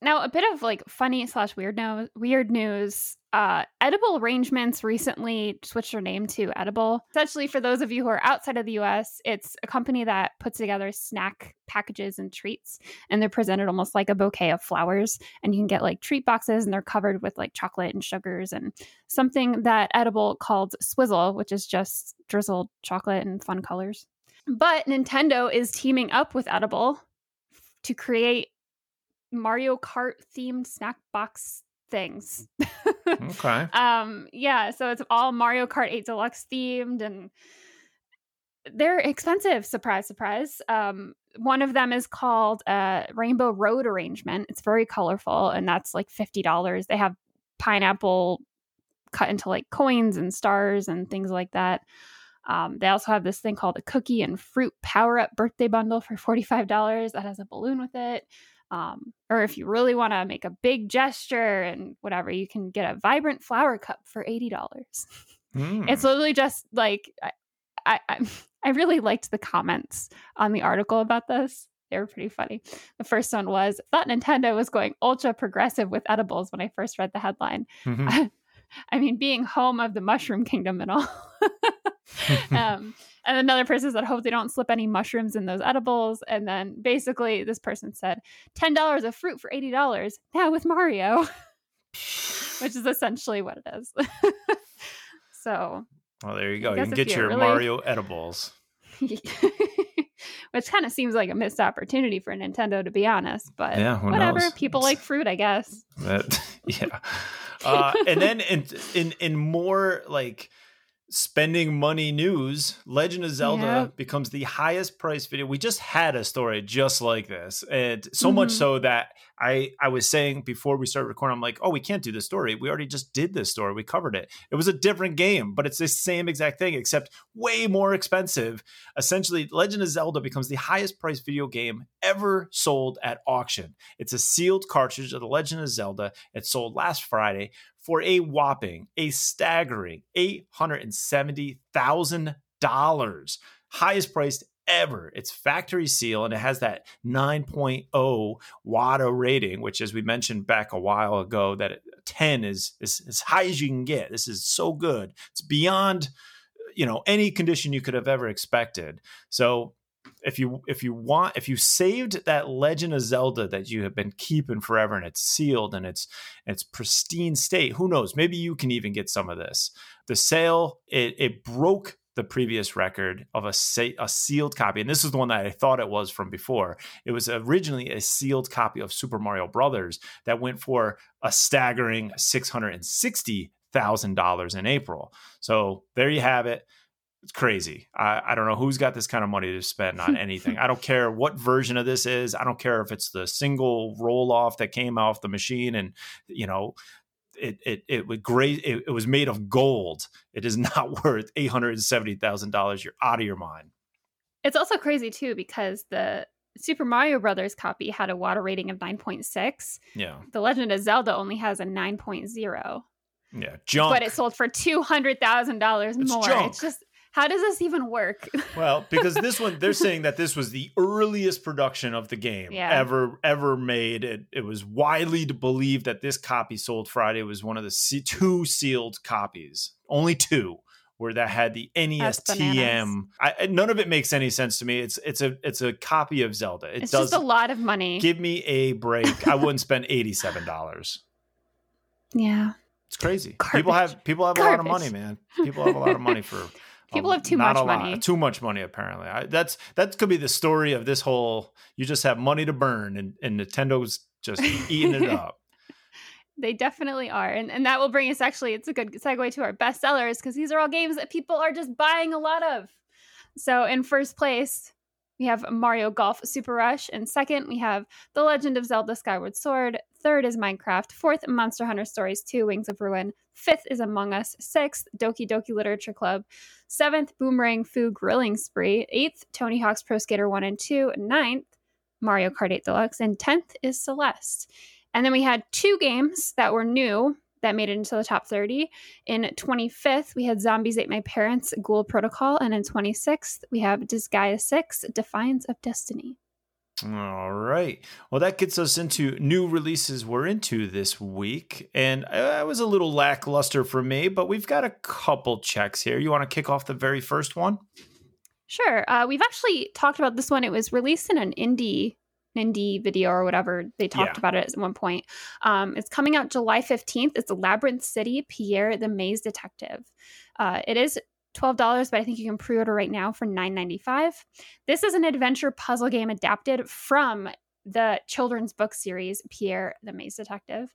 Now, a bit of like funny slash weird no- weird news. Uh, Edible Arrangements recently switched their name to Edible. Essentially, for those of you who are outside of the US, it's a company that puts together snack packages and treats, and they're presented almost like a bouquet of flowers. And you can get like treat boxes, and they're covered with like chocolate and sugars and something that Edible called Swizzle, which is just drizzled chocolate and fun colors. But Nintendo is teaming up with Edible to create Mario Kart themed snack box things. *laughs* Okay. um yeah, so it's all Mario Kart 8 Deluxe themed and they're expensive, surprise surprise. Um one of them is called uh Rainbow Road arrangement. It's very colorful and that's like $50. They have pineapple cut into like coins and stars and things like that. Um, they also have this thing called a cookie and fruit power up birthday bundle for $45 that has a balloon with it. Um, or if you really want to make a big gesture and whatever, you can get a vibrant flower cup for $80. Hmm. It's literally just like, I, I, *laughs* I- really liked the comments on the article about this. They were pretty funny. The first one was thought Nintendo was going ultra progressive with edibles when I first read the headline. *laughs* Mhm. I mean, being home of the Mushroom Kingdom and all. *laughs* um, and another person said, hope they don't slip any mushrooms in those edibles. And then basically, this person said, $10 of fruit for $80 now with Mario, *laughs* which is essentially what it is. *laughs* so, well, there you go. You can get your really- Mario edibles. Which kind of seems like a missed opportunity for Nintendo, to be honest. But Yeah, whatever. knows? People like fruit, I guess. That, *laughs* yeah. Uh, and then in in in more like spending money news, Legend of Zelda Yep. becomes the highest priced video. We just had a story just like this, and so much Mhm. so that I I was saying before we started recording, I'm like, oh, we can't do this story. We already just did this story. We covered it. It was a different game, but it's the same exact thing, except way more expensive. Essentially, Legend of Zelda becomes the highest priced video game ever sold at auction. It's a sealed cartridge of The Legend of Zelda. It sold last Friday for a whopping, a staggering $870,000. Highest priced ever. It's factory seal and it has that 9.0 Wata rating, which, as we mentioned back a while ago, that 10 is, is as high as you can get. This is so good. It's beyond, you know, any condition you could have ever expected. So if you if you want if you saved that legend of zelda that you have been keeping forever and it's sealed and it's it's pristine state who knows? Maybe you can even get some of this. The sale it, it broke the previous record of a, a sealed copy and this is the one that i thought it was from before. It was originally a sealed copy of super mario brothers that went for a staggering $660000 in april. So there you have it it's crazy. I, I don't know who's got this kind of money to spend on *laughs* anything. I don't care what version of this is. I don't care if it's the single roll off that came off the machine and you know it it it was great. It, it was made of gold. It is *laughs* not worth eight hundred and seventy thousand dollars. You're out of your mind. It's also crazy too because the Super Mario Brothers copy had a Wata rating of 9.6. Yeah, The Legend of Zelda only has a 9.0, yeah. Junk. but it sold for $200,000 more. junk. It's just How does this even work? *laughs* well, because this one they're saying that this was the earliest production of the game Yeah. ever ever made. It, it was widely believed that this copy sold Friday was one of the two sealed copies, only two, where that had the NESTM. I, none of it makes any sense to me. It's it's a it's a copy of Zelda. It it's does just a lot of money. give me a break. I wouldn't *laughs* spend eighty seven dollars. yeah. It's crazy. People have people have a lot of money, man. People have a lot of money for. *laughs* People have too much a lot- money. Too much money, apparently. I, that's that could be the story of this whole. You just have money to burn, and, and Nintendo's just eating it *laughs* up. They definitely are. And and that will bring us actually, it's a good segue to our best sellers because these are all games that people are just buying a lot of. So in first place, we have Mario Golf Super Rush. And second, we have The Legend of Zelda Skyward Sword. Third is Minecraft. Fourth, Monster Hunter Stories 2 Wings of Ruin. Fifth is Among Us. Sixth, Doki Doki Literature Club. Seventh, Boomerang Fu Grilling Spree. Eighth, Tony Hawk's Pro Skater 1 and 2. Ninth, Mario Kart 8 Deluxe. And 10th is Celeste. And then we had two games that were new that made it into the top 30. In 25th, we had Zombies Ate My Parents, Ghoul Protocol. And in 26th, we have Disgaea 6, Defiance of Destiny. All right. Well, that gets us into new releases we're into this week. And uh, it was a little lackluster for me, but we've got a couple checks here. You want to kick off the very first one? Sure. Uh, we've actually talked about this one. It was released in an indie indie video or whatever they talked Yeah. about it at one point. Um, it's coming out July 15th. It's Labyrinth City, Pierre the Maze Detective. Uh, it is $12, but I think you can pre-order right now for $9.95. This is an adventure puzzle game adapted from the children's book series, Pierre the Maze Detective.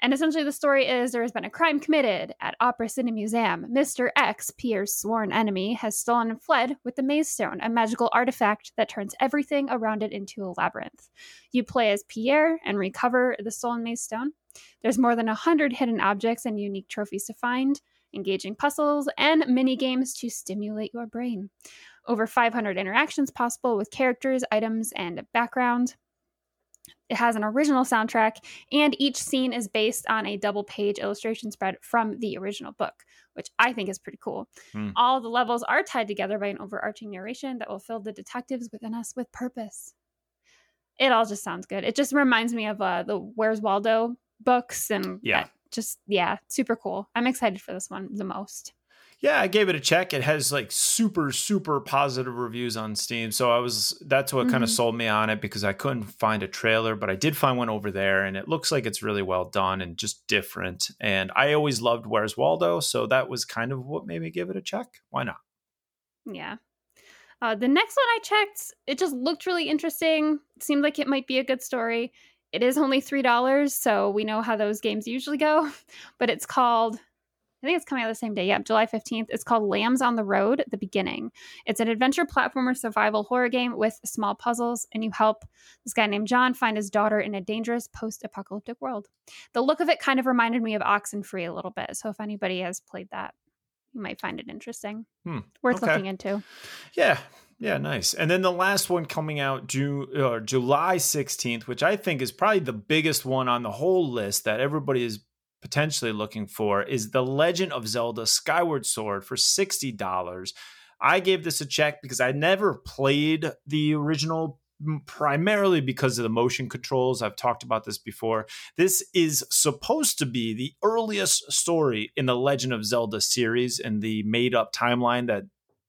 And essentially, the story is there has been a crime committed at Opera City Museum. Mr. X, Pierre's sworn enemy, has stolen and fled with the Maze Stone, a magical artifact that turns everything around it into a labyrinth. You play as Pierre and recover the stolen Maze Stone. There's more than 100 hidden objects and unique trophies to find, engaging puzzles, and mini games to stimulate your brain. Over 500 interactions possible with characters, items, and background. It has an original soundtrack, and each scene is based on a double page illustration spread from the original book, which I think is pretty cool. Hmm. All the levels are tied together by an overarching narration that will fill the detectives within us with purpose. It all just sounds good. It just reminds me of uh, the Where's Waldo books, and Yeah. just yeah, super cool. I'm excited for this one the most. Yeah, I gave it a check. It has like super, super positive reviews on Steam. So I was, that's what kind of sold me on it because I couldn't find a trailer, but I did find one over there and it looks like it's really well done and just different. And I always loved Where's Waldo. So that was kind of what made me give it a check. Why not? Yeah. Uh, the next one I checked, it just looked really interesting. It seemed like it might be a good story. It is only $3, so we know how those games usually go. *laughs* But it's called, I think it's coming out the same day. Yep, July 15th. It's called Lambs on the Road The Beginning. It's an adventure platformer survival horror game with small puzzles, and you help this guy named John find his daughter in a dangerous post apocalyptic world. The look of it kind of reminded me of Oxenfree a little bit. So if anybody has played that, you might find it interesting. Hmm, Worth okay. looking into. Yeah. Yeah, nice. And then the last one coming out June, uh, July 16th, which I think is probably the biggest one on the whole list that everybody is potentially looking for, is The Legend of Zelda Skyward Sword for $60. I gave this a check because I never played the original primarily because of the motion controls. I've talked about this before. This is supposed to be the earliest story in the Legend of Zelda series and the made up timeline that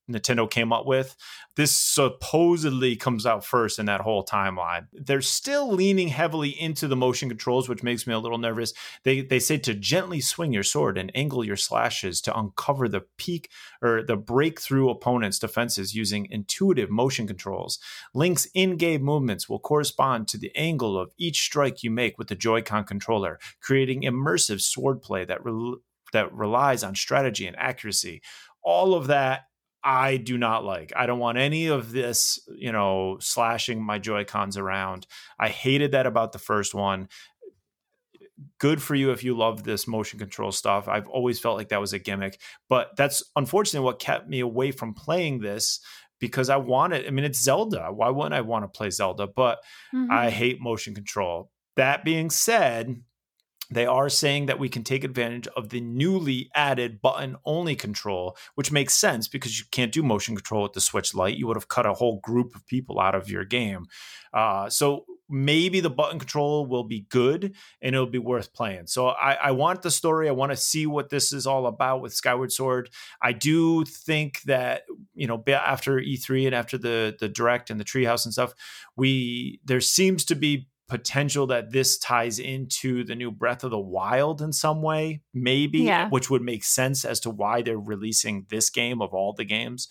Nintendo came up with. This supposedly comes out first in that whole timeline. They're still leaning heavily into the motion controls, which makes me a little nervous. They they say to gently swing your sword and angle your slashes to uncover the peak or the breakthrough opponent's defenses using intuitive motion controls. Link's in-game movements will correspond to the angle of each strike you make with the Joy-Con controller, creating immersive swordplay that rel- that relies on strategy and accuracy. All of that I do not like. I don't want any of this, you know, slashing my Joy Cons around. I hated that about the first one. Good for you if you love this motion control stuff. I've always felt like that was a gimmick, but that's unfortunately what kept me away from playing this because I wanted, I mean, it's Zelda. Why wouldn't I want to play Zelda? But Mhm. I hate motion control. That being said, they are saying that we can take advantage of the newly added button only control, which makes sense because you can't do motion control with the Switch Lite. You would have cut a whole group of people out of your game. Uh, so maybe the button control will be good and it'll be worth playing. So I, I want the story. I want to see what this is all about with Skyward Sword. I do think that you know after E3 and after the the direct and the treehouse and stuff, we there seems to be potential that this ties into the new Breath of the Wild in some way, maybe, yeah. which would make sense as to why they're releasing this game of all the games.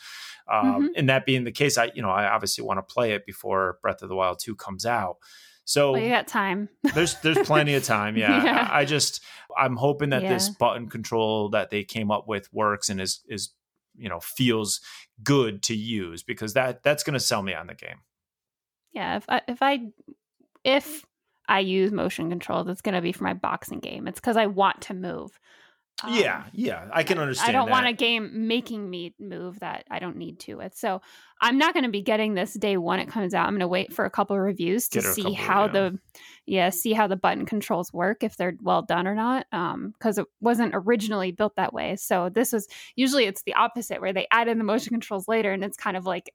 Um, mm-hmm. And that being the case, I you know I obviously want to play it before Breath of the Wild two comes out. So well, you got time. there's there's plenty of time. Yeah. *laughs* yeah. I, I, just I'm hoping that yeah. this button control that they came up with works and is is you know feels good to use because that that's going to sell me on the game. Yeah, if I, if I if I use motion controls, that's going to be for my boxing game. It's because I want to move. Um, yeah, yeah, I can understand. I don't that. want a game making me move that I don't need to with. So I'm not going to be getting this day one it comes out. I'm going to wait for a couple of reviews to see how yeah. the yeah see how the button controls work if they're well done or not. Um, because it wasn't originally built that way. So this was usually it's the opposite where they add in the motion controls later, and it's kind of like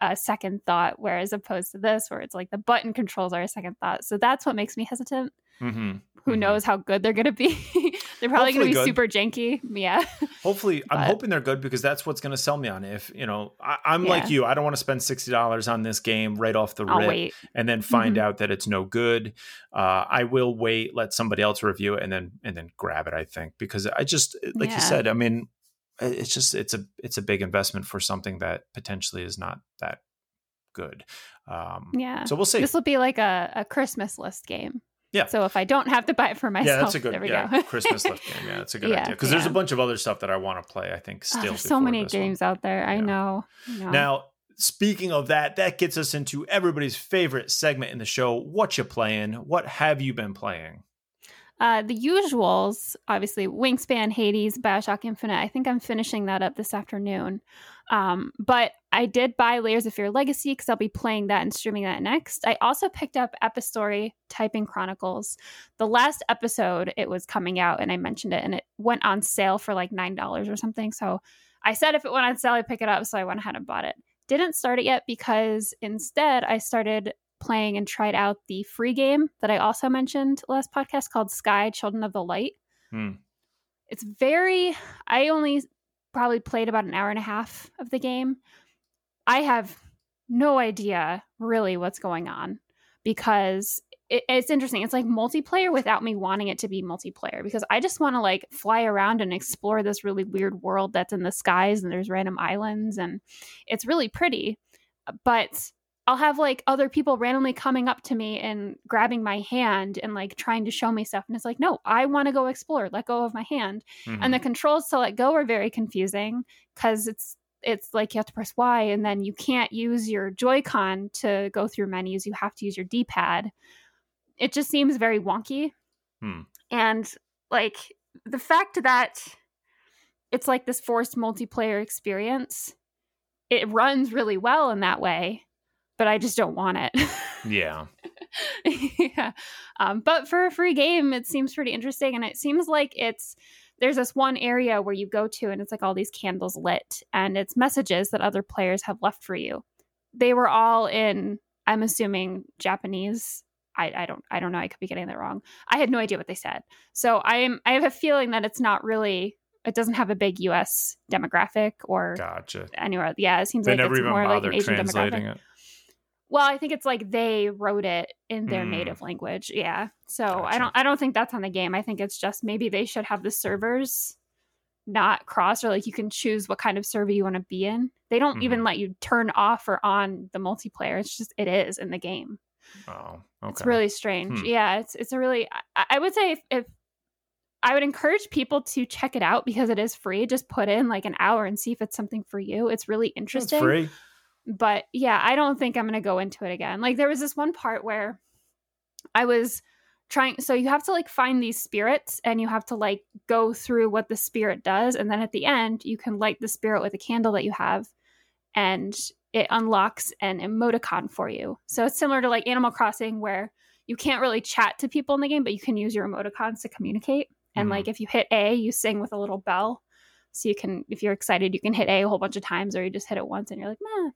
a second thought, whereas opposed to this, where it's like the button controls are a second thought. So that's what makes me hesitant. Mm-hmm. Who mm-hmm. knows how good they're going to be? *laughs* they're probably going to be good. super janky. Yeah. *laughs* Hopefully, but, I'm hoping they're good because that's what's going to sell me on it. If you know, I, am yeah. like you. I don't want to spend sixty dollars on this game right off the I'll rip, and then find mm-hmm. out that it's no good. Uh, I will wait, let somebody else review it, and then and then grab it. I think because I just like yeah. you said. I mean, it's just it's a it's a big investment for something that potentially is not that good. Um, yeah. So we'll see. This will be like a, a Christmas list game. Yeah. So if I don't have to buy it for myself, yeah, that's a good yeah, Christmas list *laughs* game. Yeah, that's a good yeah, idea because yeah. there's a bunch of other stuff that I want to play. I think still. Oh, there's so many games one. out there. I know. I know. Now, speaking of that, that gets us into everybody's favorite segment in the show. What you playing? What have you been playing? Uh, the usuals, obviously, Wingspan, Hades, Bioshock Infinite. I think I'm finishing that up this afternoon. Um, but I did buy Layers of Fear Legacy because I'll be playing that and streaming that next. I also picked up Epistory Typing Chronicles. The last episode, it was coming out and I mentioned it and it went on sale for like $9 or something. So I said if it went on sale, I'd pick it up. So I went ahead and bought it. Didn't start it yet because instead I started playing and tried out the free game that I also mentioned last podcast called Sky Children of the Light. Hmm. It's very, I only probably played about an hour and a half of the game. I have no idea really what's going on because it, it's interesting. It's like multiplayer without me wanting it to be multiplayer because I just want to like fly around and explore this really weird world that's in the skies and there's random islands and it's really pretty. But I'll have like other people randomly coming up to me and grabbing my hand and like trying to show me stuff. And it's like, no, I want to go explore. Let go of my hand. Mm-hmm. And the mm-hmm. controls to let go are very confusing because it's it's like you have to press Y and then you can't use your Joy-Con to go through menus. You have to use your D-pad. It just seems very wonky. Hmm. And like the fact that it's like this forced multiplayer experience, it runs really well in that way but I just don't want it. *laughs* yeah. yeah. Um, but for a free game, it seems pretty interesting. And it seems like it's, there's this one area where you go to and it's like all these candles lit and it's messages that other players have left for you. They were all in, I'm assuming, Japanese. I, I don't I don't know. I could be getting that wrong. I had no idea what they said. So I'm I have a feeling that it's not really it doesn't have a big US demographic or gotcha. anywhere. Yeah, it seems they like it's more like an Asian demographic. It. Well, I think it's like they wrote it in their mm. native language. Yeah. So gotcha. I don't I don't think that's on the game. I think it's just maybe they should have the servers not cross or like you can choose what kind of server you want to be in. They don't mm-hmm. even let you turn off or on the multiplayer. It's just it is in the game. Oh, okay. It's really strange. Hmm. Yeah, it's it's a really I, I would say if, if I would encourage people to check it out because it is free. Just put in like an hour and see if it's something for you. It's really interesting. It's free but yeah, I don't think I'm going to go into it again. Like there was this one part where I was trying so you have to like find these spirits and you have to like go through what the spirit does and then at the end you can light the spirit with a candle that you have and it unlocks an emoticon for you. So it's similar to like Animal Crossing where you can't really chat to people in the game, but you can use your emoticons to communicate. And Mhm. like if you hit A, you sing with a little bell. So you can, if you're excited, you can hit A a whole bunch of times, or you just hit it once and you're like, nah.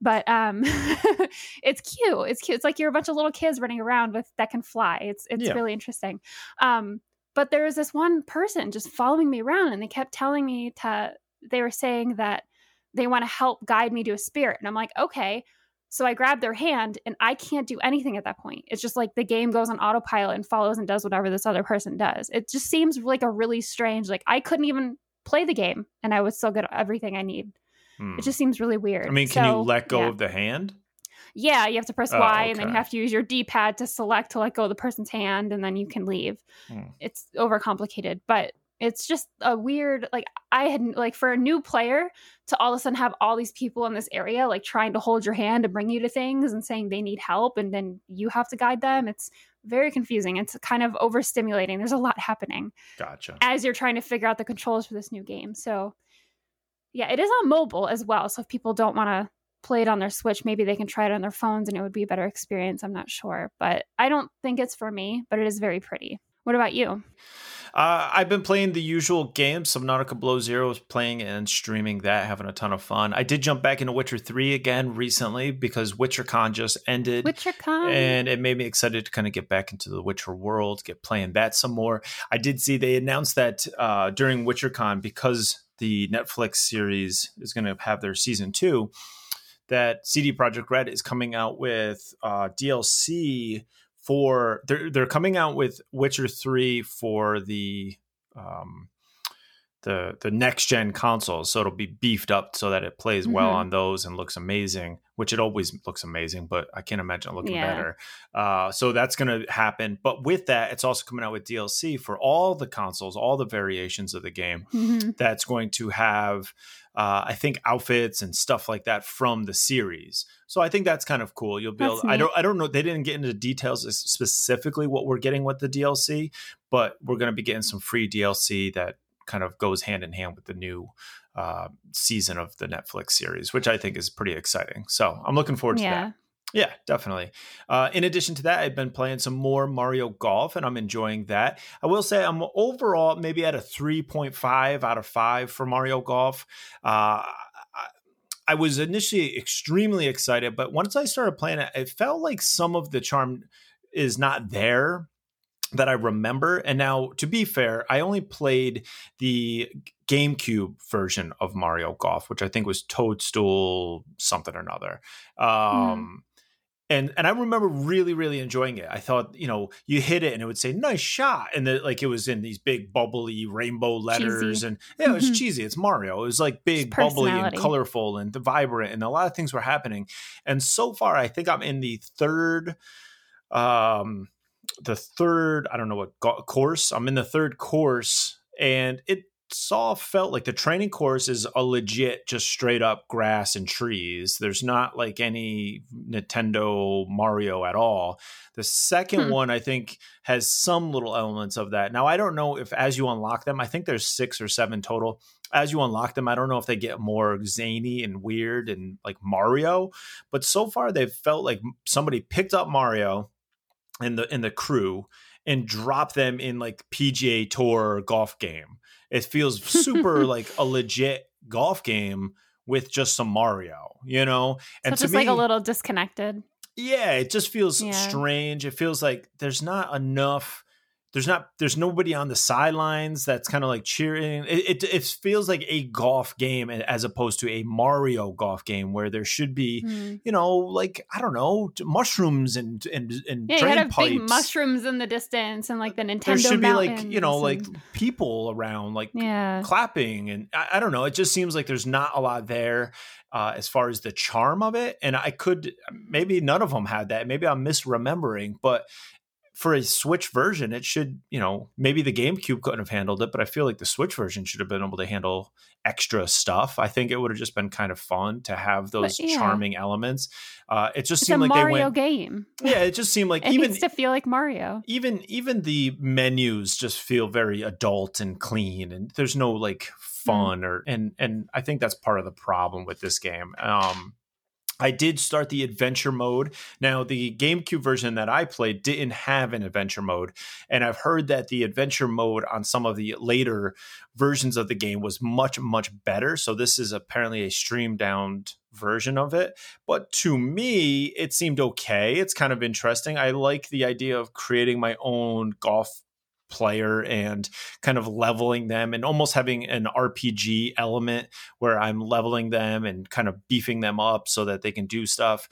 But um, *laughs* it's cute. It's cute. It's like you're a bunch of little kids running around with that can fly. It's it's Yeah. really interesting. Um, but there was this one person just following me around, and they kept telling me to. They were saying that they want to help guide me to a spirit, and I'm like, okay. So I grab their hand, and I can't do anything at that point. It's just like the game goes on autopilot and follows and does whatever this other person does. It just seems like a really strange. Like I couldn't even play the game, and I would still get everything I need. Hmm. It just seems really weird. I mean, can So, you let go yeah. of the hand? Yeah, you have to press Oh, Y and then you have to use your D pad to select to let go of the person's hand and then you can leave. Hmm. It's overcomplicated, but it's just a weird like I had like for a new player to all of a sudden have all these people in this area like trying to hold your hand and bring you to things and saying they need help and then you have to guide them. It's very confusing. It's kind of overstimulating. There's a lot happening Gotcha. as you're trying to figure out the controls for this new game. So, yeah, it is on mobile as well. So if people don't want to play it on their Switch, maybe they can try it on their phones and it would be a better experience. I'm not sure, but I don't think it's for me. But it is very pretty. What about you? Uh, I've been playing the usual games. Subnautica Below Zero is playing and streaming that, having a ton of fun. I did jump back into Witcher 3 again recently because WitcherCon just ended. WitcherCon. and it made me excited to kind of get back into the Witcher world, get playing that some more. I did see they announced that uh, during WitcherCon because the Netflix series is going to have their season two, that CD Projekt Red is coming out with uh, DLC for they're they're coming out with Witcher three for the um, the the next gen consoles, so it'll be beefed up so that it plays well Mhm. on those and looks amazing. Which it always looks amazing, but I can't imagine it looking Yeah. better. Uh, so that's going to happen. But with that, it's also coming out with DLC for all the consoles, all the variations of the game Mhm. that's going to have uh, i think outfits and stuff like that from the series. So i think that's kind of cool. You'll be able i don't i don't know they didn't get into details specifically what we're getting with the dlc but we're going to be getting some free dlc that kind of goes hand in hand with the new uh, season of the netflix series which i think is pretty exciting. So i'm looking forward to that Yeah. definitely. Uh, in addition to that, I've been playing some more Mario Golf, and I'm enjoying that. I will say I'm overall maybe at a 3.5 out of 5 for Mario Golf. Uh, I, I was initially extremely excited, but once I started playing it, it felt like some of the charm is not there that I remember. And now, to be fair, I only played the GameCube version of Mario Golf, which I think was Toadstool something or another. Um, and and I remember really really enjoying it. I thought you know you hit it and it would say nice shot, and the, like it was in these big bubbly rainbow letters, Cheesy. and yeah, it was Mhm. cheesy. It's Mario. It was like big, bubbly, and colorful, and vibrant, and a lot of things were happening. And so far, I think I'm in the third, um, the third. I don't know what go- course. I'm in the third course, and it saw felt like the training course is a legit just straight up grass and trees. There's not like any nintendo mario at all. The second Hmm. one i think has some little elements of that. Now i don't know if as you unlock them i think there's six or seven total. As you unlock them i don't know if they get more zany and weird and like mario but so far they've felt like somebody picked up mario and the in the crew and dropped them in like pga tour golf game it feels super *laughs* like a legit golf game with just some Mario, you know? And so just like a little disconnected. yeah, it just feels Yeah. strange. It feels like there's not enough. There's not. There's nobody on the sidelines that's kind of like cheering. It, it it feels like a golf game as opposed to a Mario golf game where there should be, Hmm. you know, like I don't know, mushrooms and and and Yeah, you drain had pipes. big mushrooms in the distance and like the Nintendo there should be like you know like people around like yeah. clapping and I, I don't know it just seems like there's not a lot there uh, as far as the charm of it and i could maybe none of them had that maybe i'm misremembering but for a switch version it should you know maybe the gamecube couldn't have handled it but i feel like the switch version should have been able to handle extra stuff i think it would have just been kind of fun to have those yeah. charming elements uh, it just It's seemed like Mario they went game. yeah it just seemed *laughs* like It even to feel like Mario. even even the menus just feel very adult and clean and there's no like fun or and and i think that's part of the problem with this game um I did start the adventure mode. Now, the GameCube version that I played didn't have an adventure mode. And I've heard that the adventure mode on some of the later versions of the game was much, much better. So, this is apparently a streamed down version of it. But to me, it seemed okay. It's kind of interesting. I like the idea of creating my own golf player and kind of leveling them and almost having an RPG element where I'm leveling them and kind of beefing them up so that they can do stuff.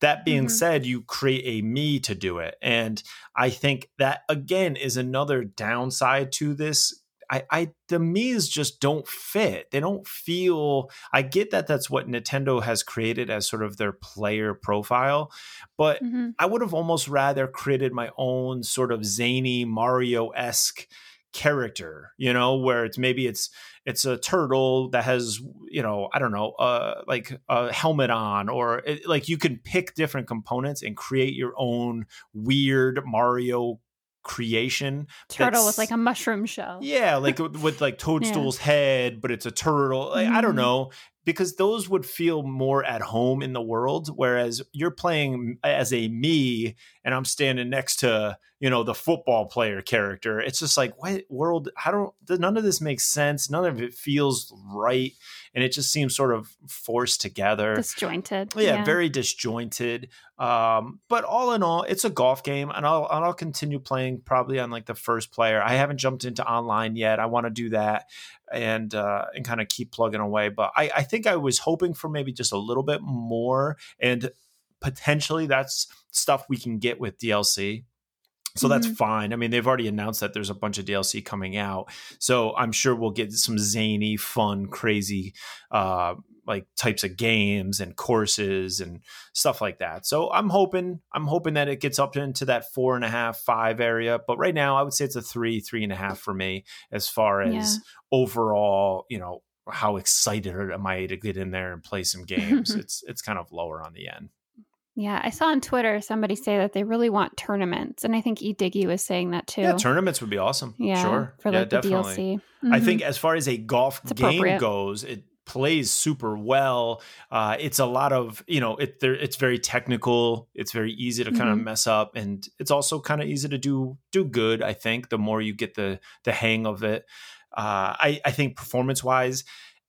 That being mm-hmm. said, you create a Mii to do it. And I think that again is another downside to this I, I the Mii's just don't fit. They don't feel. I get that that's what Nintendo has created as sort of their player profile, but mm-hmm. I would have almost rather created my own sort of zany Mario esque character. You know, where it's maybe it's it's a turtle that has you know I don't know uh like a helmet on or it, like you can pick different components and create your own weird Mario creation turtle with like a mushroom shell yeah like with like *laughs* toadstool's yeah. head but it's a turtle like, mm-hmm. i don't mm-hmm. know because those would feel more at home in the world whereas you're playing as a Mii and i'm standing next to you know the football player character it's just like what world how don't none of this makes sense. None of it feels right. And it just seems sort of forced together. Disjointed yeah, yeah. very disjointed. Um, but all in all it's a golf game and I'll, and I'll continue playing probably on like the first player. I haven't jumped into online yet. I want to do that and uh, and kind of keep plugging away. But I, I think I was hoping for maybe just a little bit more, and potentially that's stuff we can get with DLC. So mm-hmm. that's fine. I mean, they've already announced that there's a bunch of DLC coming out. So I'm sure we'll get some zany, fun, crazy uh, like types of games and courses and stuff like that. So I'm hoping I'm hoping that it gets up into that four and a half, five area. But right now I would say it's a three, three and a half for me as far as yeah. overall, you know, how excited am I to get in there and play some games? *laughs* it's it's kind of lower on the end. Yeah, I saw on Twitter somebody say that they really want tournaments, and I think E Diggy was saying that too. Yeah, tournaments would be awesome. Yeah, sure. For like yeah, the definitely. DLC. Mm-hmm. I think as far as a golf it's game goes, it plays super well. Uh, it's a lot of you know it. It's very technical. It's very easy to kind mm-hmm. of mess up, and it's also kind of easy to do do good. I think the more you get the the hang of it, uh, I I think performance wise,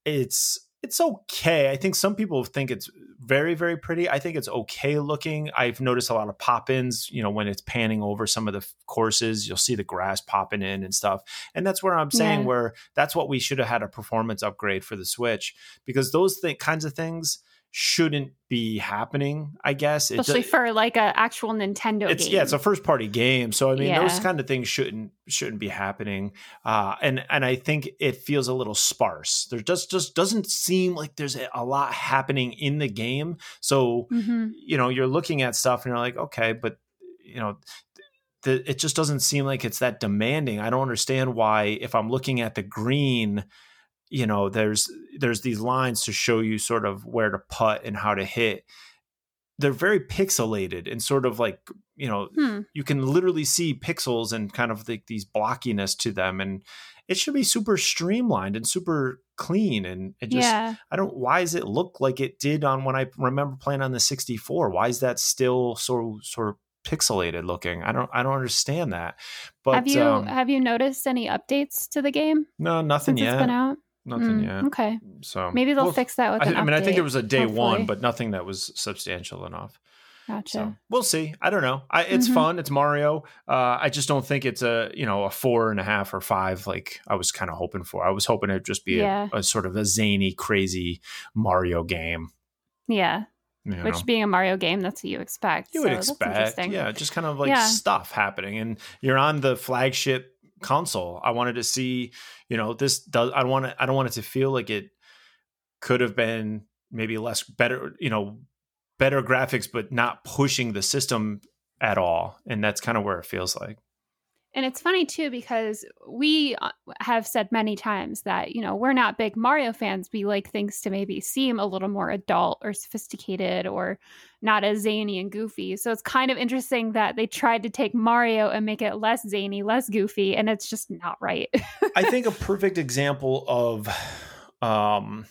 it's it's okay. I think some people think it's very very pretty. I think it's okay looking. I've noticed a lot of pop-ins, you know, when it's panning over some of the courses, you'll see the grass popping in and stuff. And that's where I'm saying yeah. where that's what we should have had a performance upgrade for the Switch because those th- kinds of things shouldn't be happening, I guess. Especially it, for like a actual Nintendo it's, game. Yeah, it's a first party game. So I mean yeah. those kind of things shouldn't shouldn't be happening. Uh and and I think it feels a little sparse. There just just doesn't seem like there's a lot happening in the game. So mm-hmm. you know, you're looking at stuff and you're like, okay, but you know, the, it just doesn't seem like it's that demanding. I don't understand why if I'm looking at the green you know there's there's these lines to show you sort of where to putt and how to hit. They're very pixelated and sort of like you know hmm. you can literally see pixels and kind of like these blockiness to them and it should be super streamlined and super clean and it just yeah. i don't why does it look like it did on when i remember playing on the 64 why is that still so sort of pixelated looking? I don't i don't understand that. But have you um, have you noticed any updates to the game no nothing yet it's been out nothing mm, yet. Okay. So maybe they'll fix that with. I, I mean, I think it was a day hopefully. one, but nothing that was substantial enough. Gotcha. So we'll see. I don't know. I, it's mm-hmm. fun. It's Mario. Uh, I just don't think it's a you know a four and a half or five like I was kind of hoping for. I was hoping it'd just be yeah. a, a, sort of a zany, crazy Mario game. Yeah. You Which know. being a Mario game, that's what you expect. You so would expect, yeah, just kind of like yeah. stuff happening, and you're on the flagship console. I wanted to see, you know, this does. I want to. I don't want it to feel like it could have been maybe less better, you know, better graphics, but not pushing the system at all. And that's kind of where it feels like. And it's funny too because we uh, have said many times that, you know, we're not big Mario fans. We like things to maybe seem a little more adult or sophisticated or not as zany and goofy. So it's kind of interesting that they tried to take Mario and make it less zany, less goofy, and it's just not right. I *laughs* think a perfect example of um,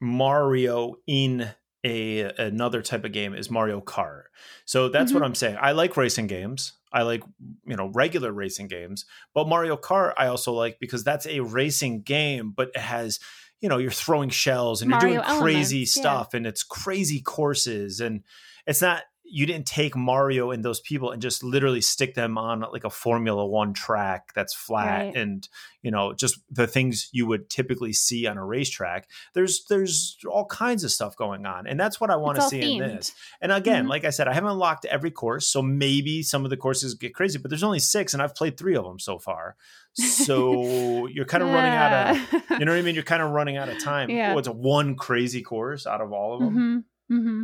Mario in a another type of game is Mario Kart. So that's mm-hmm. what I'm saying. I like racing games. I like you know regular racing games, but Mario Kart I also like because that's a racing game, but it has you know you're throwing shells and Mario you're doing crazy elements, stuff yeah. and it's crazy courses and it's not you didn't take Mario and those people and just literally stick them on like a Formula One track that's flat right. and you know just the things you would typically see on a racetrack. There's there's all kinds of stuff going on, and that's what I want to see themed. in this. And again, mm-hmm. like I said, I haven't unlocked every course, so maybe some of the courses get crazy, but there's only six, and I've played three of them so far. So *laughs* you're kind of yeah. running out of, you know what I mean? You're kind of running out of *laughs* time. Yeah. What's one crazy course out of all of them? Mm-hmm. Mm-hmm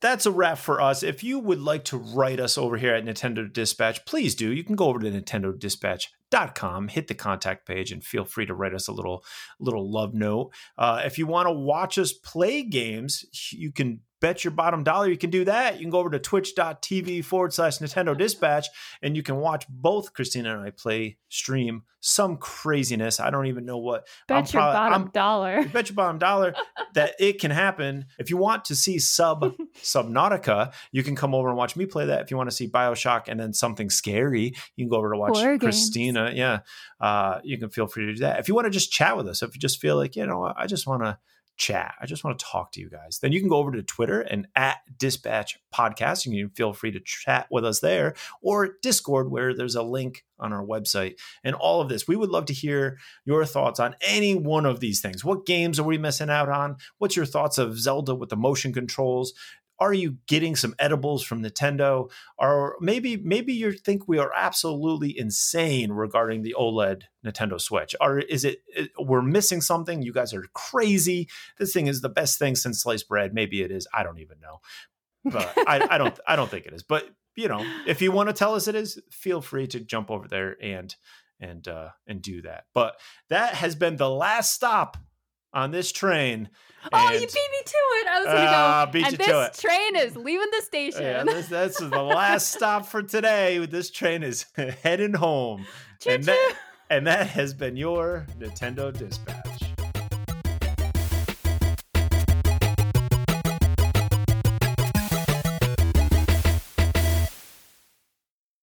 that's a wrap for us. If you would like to write us over here at Nintendo Dispatch, please do. You can go over to nintendodispatch.com, hit the contact page, and feel free to write us a little little love note. Uh, if you want to watch us play games, you can bet your bottom dollar you can do that. You can go over to twitch.tv forward slash Nintendo Dispatch and you can watch both Christina and I play stream some craziness. I don't even know what. Bet I'm your bottom I'm, dollar. Bet your bottom dollar *laughs* that it can happen. If you want to see sub *laughs* Subnautica, you can come over and watch me play that. If you want to see Bioshock and then something scary, you can go over to watch Horror Christina. Games. Yeah. Uh, you can feel free to do that. If you want to just chat with us, if you just feel like, you know, I just want to chat. I just want to talk to you guys. Then you can go over to Twitter and at Dispatch Podcast. And you can feel free to chat with us there or Discord, where there's a link on our website. And all of this, we would love to hear your thoughts on any one of these things. What games are we missing out on? What's your thoughts of Zelda with the motion controls? Are you getting some edibles from Nintendo? Or maybe maybe you think we are absolutely insane regarding the OLED Nintendo Switch. Or is it, it we're missing something? You guys are crazy. This thing is the best thing since sliced bread. Maybe it is. I don't even know. But I, I don't I don't think it is. But you know, if you want to tell us it is, feel free to jump over there and and uh and do that. But that has been the last stop on this train. Oh, you beat me to it. I was going to uh, go. Ah, beat and you this to it. train is leaving the station. Yeah, this, this is the last *laughs* stop for today. This train is *laughs* heading home. and, that, and that has been your Nintendo Dispatch.